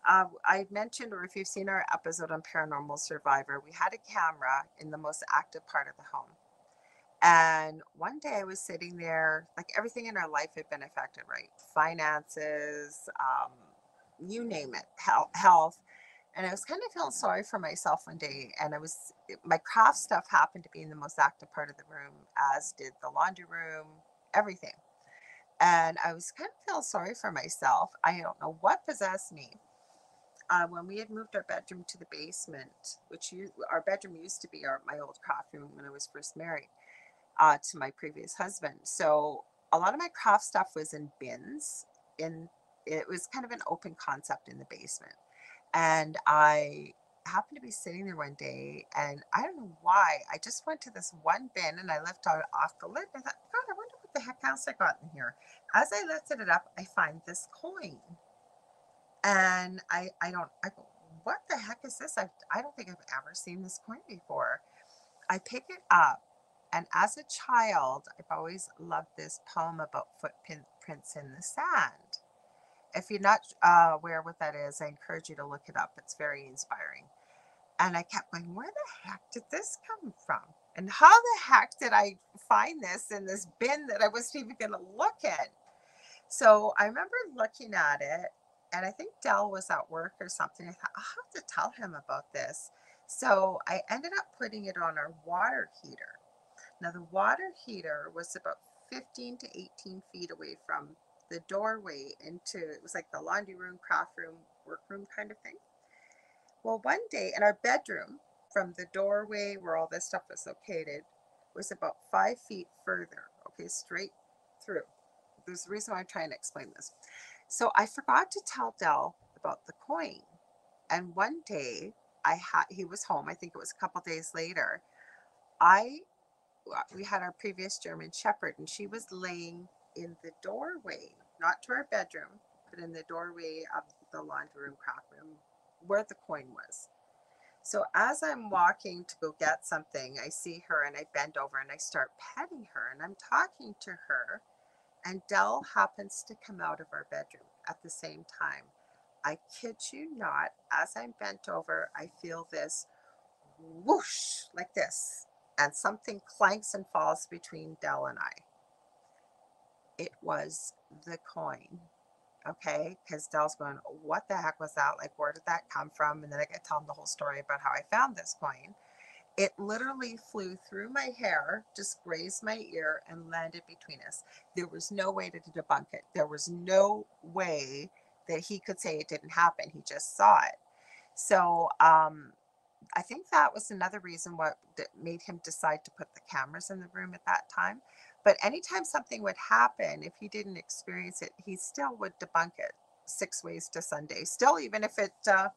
Uh, I mentioned, or if you've seen our episode on Paranormal Survivor, we had a camera in the most active part of the home. And one day I was sitting there, like everything in our life had been affected, right? Finances, um, you name it, health, health. And I was kind of feeling sorry for myself one day. And I was, my craft stuff happened to be in the most active part of the room, as did the laundry room, everything. and I was kind of feeling sorry for myself. I don't know what possessed me. Uh, when we had moved our bedroom to the basement, which you, our bedroom used to be our, my old craft room when I was first married uh, to my previous husband. So a lot of my craft stuff was in bins. In it was kind of an open concept in the basement, and I happened to be sitting there one day, and I don't know why. I just went to this one bin and I lifted out off the lid. And I thought, God, I wonder what the heck else I got in here. As I lifted it up, I find this coin, and I I don't I go, what the heck is this? I I don't think I've ever seen this coin before. I pick it up, and as a child, I've always loved this poem about footprints in the sand. If you're not uh, aware what that is, I encourage you to look it up. It's very inspiring. And I kept going, where the heck did this come from? And how the heck did I find this in this bin that I wasn't even going to look at? So I remember looking at it, and I think Dell was at work or something. I thought, I'll have to tell him about this. So I ended up putting it on our water heater. Now, the water heater was about 15 to 18 feet away from the doorway into it was like the laundry room, craft room, workroom kind of thing. Well, one day in our bedroom, from the doorway where all this stuff was located, was about five feet further, okay, straight through. There's a reason why I'm trying to explain this. So I forgot to tell Dell about the coin. And one day I had he was home, I think it was a couple days later. I we had our previous German Shepherd and she was laying in the doorway not to our bedroom, but in the doorway of the laundry room, craft room, where the coin was. So as I'm walking to go get something, I see her and I bend over and I start petting her and I'm talking to her. And Dell happens to come out of our bedroom at the same time. I kid you not, as I'm bent over, I feel this whoosh like this, and something clanks and falls between Dell and I it was the coin. Okay, because Dell's going, What the heck was that? Like, where did that come from? And then I get tell him the whole story about how I found this coin. It literally flew through my hair, just grazed my ear, and landed between us. There was no way to debunk it. There was no way that he could say it didn't happen. He just saw it. So um, I think that was another reason what that made him decide to put the cameras in the room at that time but anytime something would happen, if he didn't experience it, he still would debunk it six ways to Sunday. Still, even if it, uh,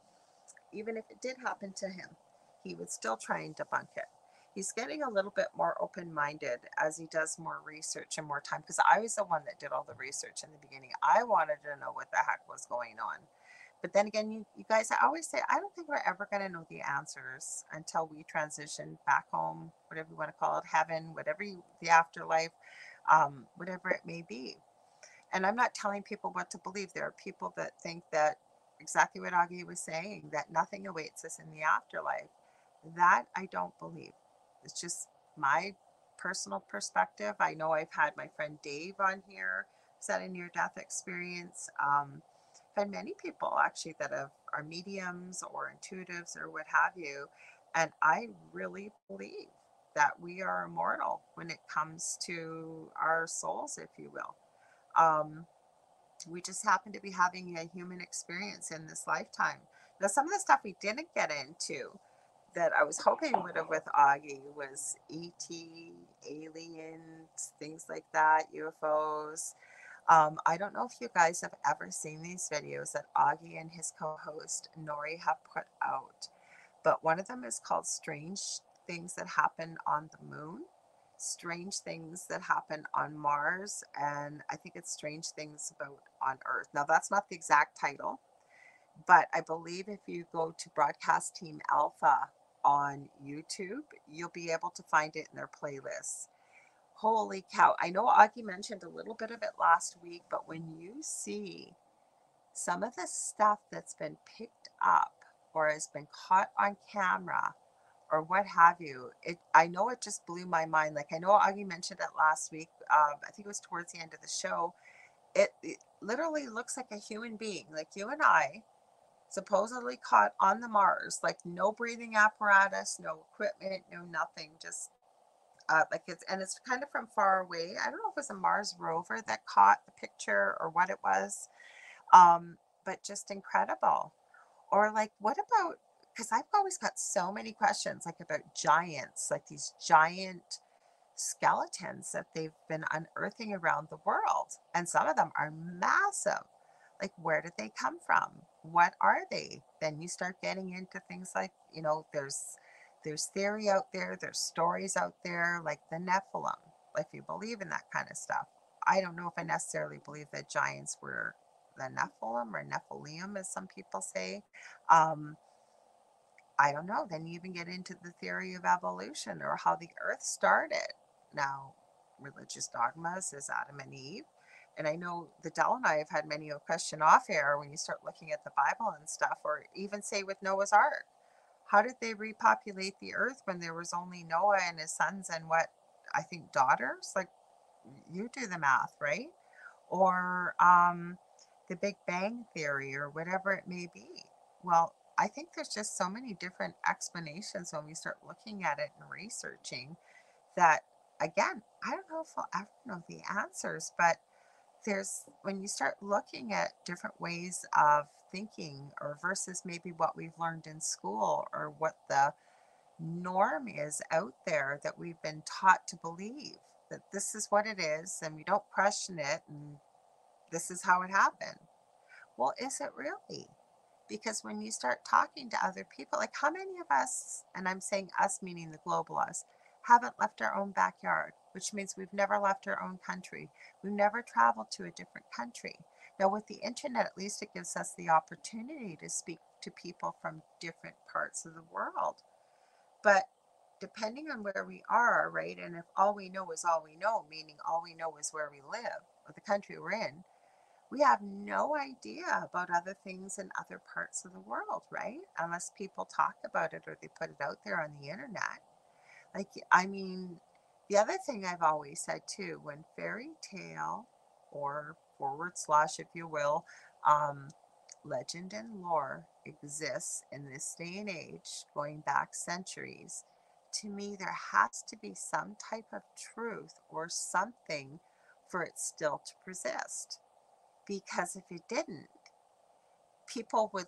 even if it did happen to him, he would still try and debunk it. He's getting a little bit more open-minded as he does more research and more time. Because I was the one that did all the research in the beginning. I wanted to know what the heck was going on. But then again, you, you guys, I always say, I don't think we're ever going to know the answers until we transition back home, whatever you want to call it, heaven, whatever you, the afterlife, um, whatever it may be. And I'm not telling people what to believe. There are people that think that exactly what Augie was saying, that nothing awaits us in the afterlife. That I don't believe. It's just my personal perspective. I know I've had my friend Dave on here, said a near death experience. Um, had many people actually that have are mediums or intuitives or what have you. And I really believe that we are immortal when it comes to our souls, if you will. Um, we just happen to be having a human experience in this lifetime. Now, some of the stuff we didn't get into that I was hoping would have with Augie was ET, aliens, things like that, UFOs. Um, I don't know if you guys have ever seen these videos that Augie and his co-host Nori have put out, but one of them is called Strange Things That Happen on the Moon, Strange Things That Happen on Mars, and I think it's Strange Things About on Earth. Now, that's not the exact title, but I believe if you go to Broadcast Team Alpha on YouTube, you'll be able to find it in their playlists. Holy cow. I know Augie mentioned a little bit of it last week, but when you see some of the stuff that's been picked up or has been caught on camera or what have you, it I know it just blew my mind. Like I know Augie mentioned it last week. Um, I think it was towards the end of the show. It, it literally looks like a human being, like you and I, supposedly caught on the Mars, like no breathing apparatus, no equipment, no nothing, just uh, like it's and it's kind of from far away. I don't know if it was a Mars rover that caught the picture or what it was, um, but just incredible. Or like, what about? Because I've always got so many questions, like about giants, like these giant skeletons that they've been unearthing around the world, and some of them are massive. Like, where did they come from? What are they? Then you start getting into things like, you know, there's there's theory out there, there's stories out there, like the Nephilim, if you believe in that kind of stuff. I don't know if I necessarily believe that giants were the Nephilim or Nephilim, as some people say. Um, I don't know. Then you even get into the theory of evolution or how the earth started. Now, religious dogmas is Adam and Eve. And I know the Dell and I have had many a question off air when you start looking at the Bible and stuff, or even say with Noah's Ark. How did they repopulate the earth when there was only Noah and his sons and what I think daughters? Like you do the math, right? Or um, the Big Bang Theory or whatever it may be. Well, I think there's just so many different explanations when we start looking at it and researching that, again, I don't know if I'll ever know the answers, but there's when you start looking at different ways of thinking or versus maybe what we've learned in school or what the norm is out there that we've been taught to believe that this is what it is and we don't question it and this is how it happened. Well, is it really? Because when you start talking to other people, like how many of us, and I'm saying us meaning the global us, haven't left our own backyard, which means we've never left our own country. We've never traveled to a different country. Now, with the internet, at least it gives us the opportunity to speak to people from different parts of the world. But depending on where we are, right, and if all we know is all we know, meaning all we know is where we live or the country we're in, we have no idea about other things in other parts of the world, right? Unless people talk about it or they put it out there on the internet. Like, I mean, the other thing I've always said too, when fairy tale or forward slash, if you will, um, legend and lore exists in this day and age, going back centuries, to me, there has to be some type of truth or something for it still to persist. Because if it didn't, people would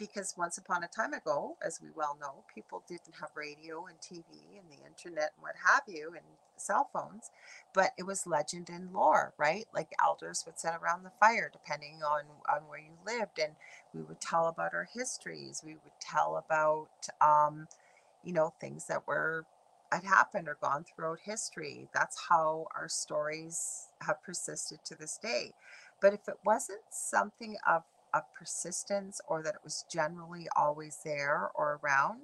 because once upon a time ago, as we well know, people didn't have radio and TV and the internet and what have you and cell phones, but it was legend and lore, right? Like elders would sit around the fire depending on, on where you lived, and we would tell about our histories. We would tell about, um, you know, things that were had happened or gone throughout history. That's how our stories have persisted to this day. But if it wasn't something of of persistence or that it was generally always there or around,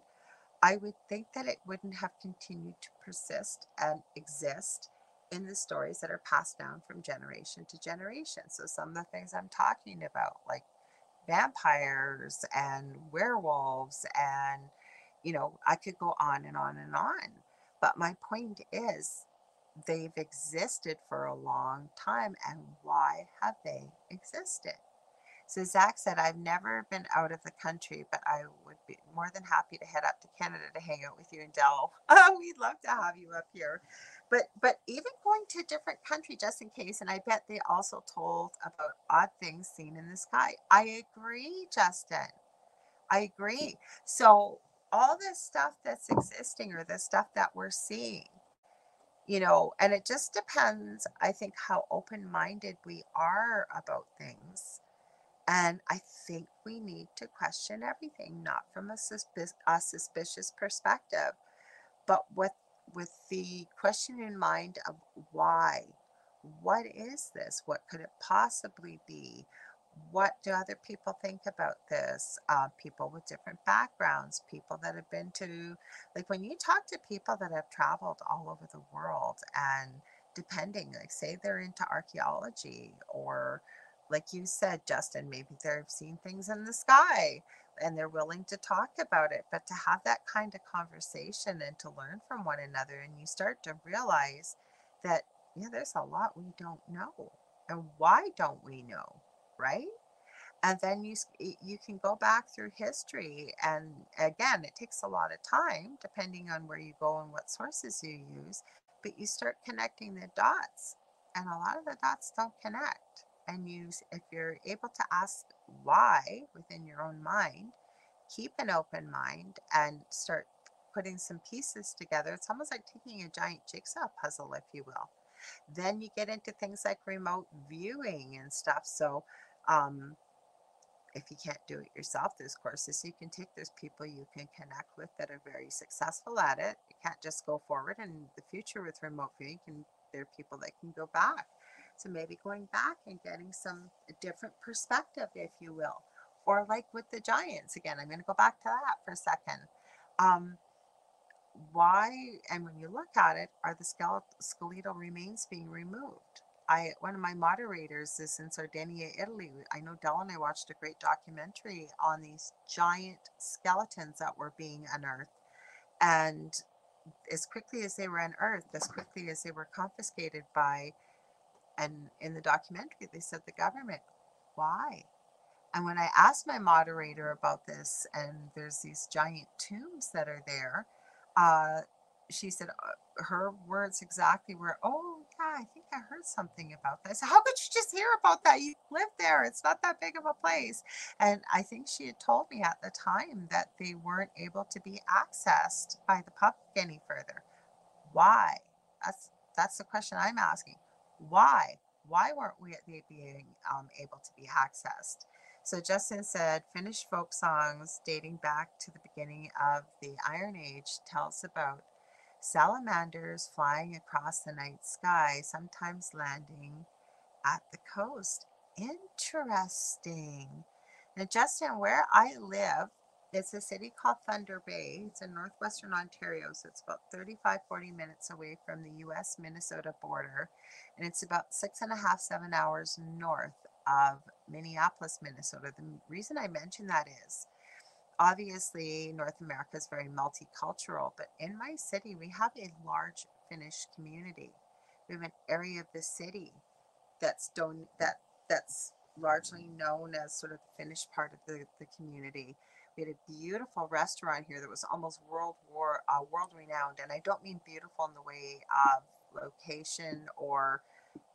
I would think that it wouldn't have continued to persist and exist in the stories that are passed down from generation to generation. So, some of the things I'm talking about, like vampires and werewolves, and you know, I could go on and on and on. But my point is, they've existed for a long time, and why have they existed? So Zach said, I've never been out of the country, but I would be more than happy to head up to Canada to hang out with you and Dell. Oh, we'd love to have you up here. But but even going to a different country just in case, and I bet they also told about odd things seen in the sky. I agree, Justin. I agree. So all this stuff that's existing or the stuff that we're seeing, you know, and it just depends, I think, how open-minded we are about things and I think we need to question everything, not from a, a suspicious perspective, but with with the question in mind of why. What is this? What could it possibly be? What do other people think about this? Uh, people with different backgrounds, people that have been to, like when you talk to people that have traveled all over the world, and depending, like say they're into archaeology or like you said, Justin, maybe they've seen things in the sky and they're willing to talk about it. But to have that kind of conversation and to learn from one another, and you start to realize that, yeah, there's a lot we don't know. And why don't we know? Right? And then you you can go back through history, and again, it takes a lot of time, depending on where you go and what sources you use, but you start connecting the dots, and a lot of the dots don't connect. And you, if you're able to ask why within your own mind, keep an open mind and start putting some pieces together. It's almost like taking a giant jigsaw puzzle, if you will. Then you get into things like remote viewing and stuff. So, um, if you can't do it yourself, there's courses you can take. There's people you can connect with that are very successful at it. You can't just go forward. In the future with remote viewing, can there are people that can go back. So maybe going back and getting some different perspective, if you will. Or like with the giants again, I'm going to go back to that for a second. Um, why, and when you look at it, are the skeletal remains being removed? I one of my moderators is in Sardinia, Italy. I know Dell and I watched a great documentary on these giant skeletons that were being unearthed, and as quickly as they were unearthed, as quickly as they were confiscated by, and in the documentary they said the government. Why? And when I asked my moderator about this, and there's these giant tombs that are there, uh, she said uh, her words exactly were, "Oh yeah, I think I heard something about that." I "How could you just hear about that? You live there. It's not that big of a place." And I think she had told me at the time that they weren't able to be accessed by the public any further. Why? That's that's the question I'm asking. Why? Why weren't we being um, able to be accessed? So Justin said, Finnish folk songs dating back to the beginning of the Iron Age tells about salamanders flying across the night sky, sometimes landing at the coast. Interesting. Now, Justin, where I live, it's a city called Thunder Bay. It's in northwestern Ontario, so it's about 35, 40 minutes away from the US Minnesota border. And it's about six and a half, seven hours north of Minneapolis, Minnesota. The reason I mention that is obviously North America is very multicultural, but in my city, we have a large Finnish community. We have an area of the city that's don- that that's largely known as sort of the Finnish part of the, the community. We had a beautiful restaurant here that was almost world war uh, world renowned, and I don't mean beautiful in the way of location or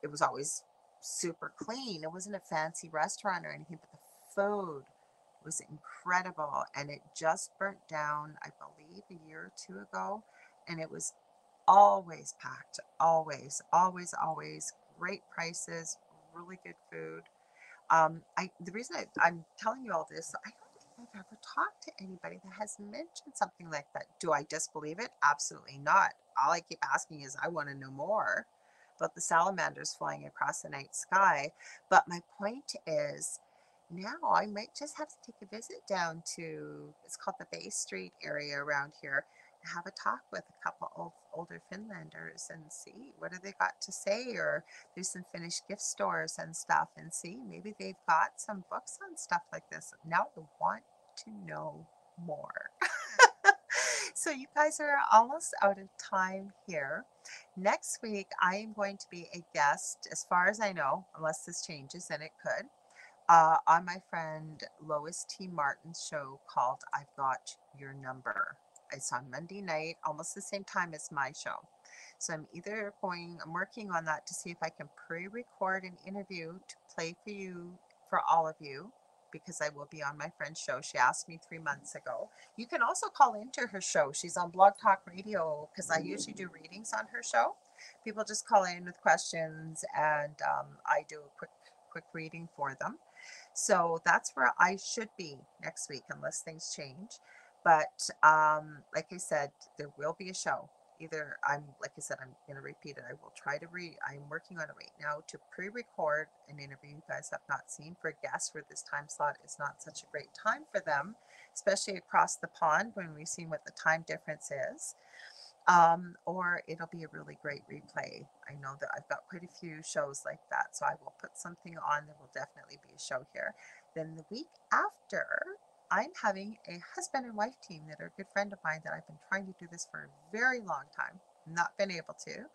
it was always super clean. It wasn't a fancy restaurant or anything, but the food was incredible. And it just burnt down, I believe, a year or two ago. And it was always packed, always, always, always. Great prices, really good food. Um, I the reason I, I'm telling you all this, I I've ever talked to anybody that has mentioned something like that. Do I disbelieve it? Absolutely not. All I keep asking is, I want to know more about the salamanders flying across the night sky. But my point is, now I might just have to take a visit down to it's called the Bay Street area around here and have a talk with a couple of older Finlanders and see what have they got to say or there's some Finnish gift stores and stuff and see maybe they've got some books on stuff like this. Now I want to know more. so you guys are almost out of time here. Next week, I am going to be a guest, as far as I know, unless this changes, and it could, uh, on my friend Lois T. Martin's show called I've Got Your Number. It's on Monday night, almost the same time as my show. So I'm either going, I'm working on that to see if I can pre record an interview to play for you, for all of you, because I will be on my friend's show. She asked me three months ago. You can also call into her show. She's on Blog Talk Radio because I usually do readings on her show. People just call in with questions and um, I do a quick quick reading for them. So that's where I should be next week unless things change. But um, like I said, there will be a show either I'm like I said, I'm gonna repeat it. I will try to re I'm working on it right now to pre-record an interview you guys have not seen for guests where this time slot is not such a great time for them, especially across the pond when we've seen what the time difference is. Um, or it'll be a really great replay. I know that I've got quite a few shows like that, so I will put something on. There will definitely be a show here. Then the week after, I'm having a husband and wife team that are a good friend of mine that I've been trying to do this for a very long time, not been able to.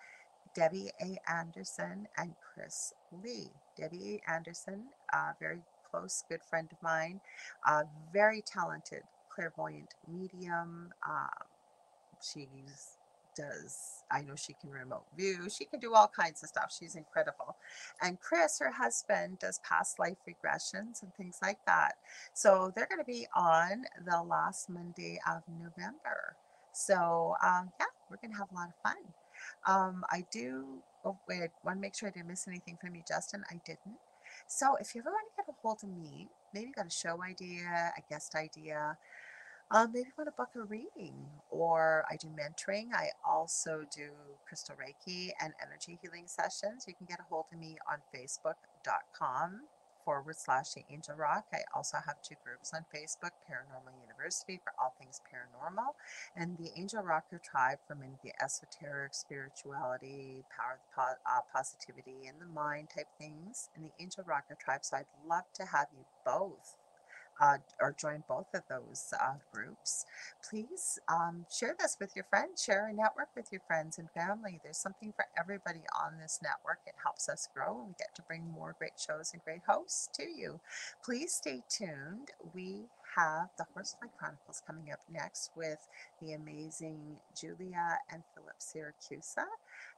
Debbie A. Anderson and Chris Lee. Debbie A. Anderson, a very close, good friend of mine, a very talented clairvoyant medium. Um, she's does, I know she can remote view. She can do all kinds of stuff. She's incredible. And Chris, her husband, does past life regressions and things like that. So they're going to be on the last Monday of November. So um, yeah, we're going to have a lot of fun. Um, I do, oh, wait, I want to make sure I didn't miss anything from you, Justin. I didn't. So if you ever want to get a hold of me, maybe you got a show idea, a guest idea, um, maybe want to book a reading, or I do mentoring. I also do crystal Reiki and energy healing sessions. You can get a hold of me on Facebook.com forward slash the Angel Rock. I also have two groups on Facebook Paranormal University for all things paranormal, and the Angel Rocker Tribe for many of the esoteric, spirituality, power, po- uh, positivity, and the mind type things, and the Angel Rocker Tribe. So I'd love to have you both uh, or join both of those uh, groups, please um, share this with your friends. Share a network with your friends and family. There's something for everybody on this network. It helps us grow and we get to bring more great shows and great hosts to you. Please stay tuned. We have the Horsefly Chronicles coming up next with the amazing Julia and Philip Syracusa.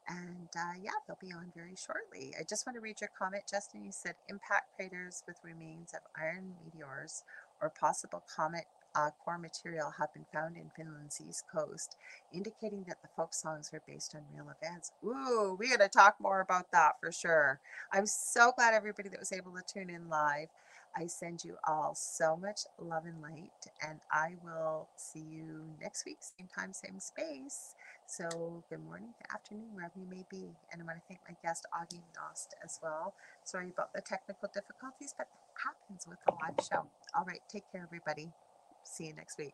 And uh, yeah, they'll be on very shortly. I just want to read your comment, Justin. You said impact craters with remains of iron meteors or possible comet uh, core material have been found in Finland's east coast, indicating that the folk songs were based on real events. Ooh, we got to talk more about that for sure. I'm so glad everybody that was able to tune in live. I send you all so much love and light, and I will see you next week, same time, same space. So, good morning, good afternoon, wherever you may be. And I want to thank my guest, Augie Nost, as well. Sorry about the technical difficulties, but that happens with a live show. All right, take care, everybody. See you next week.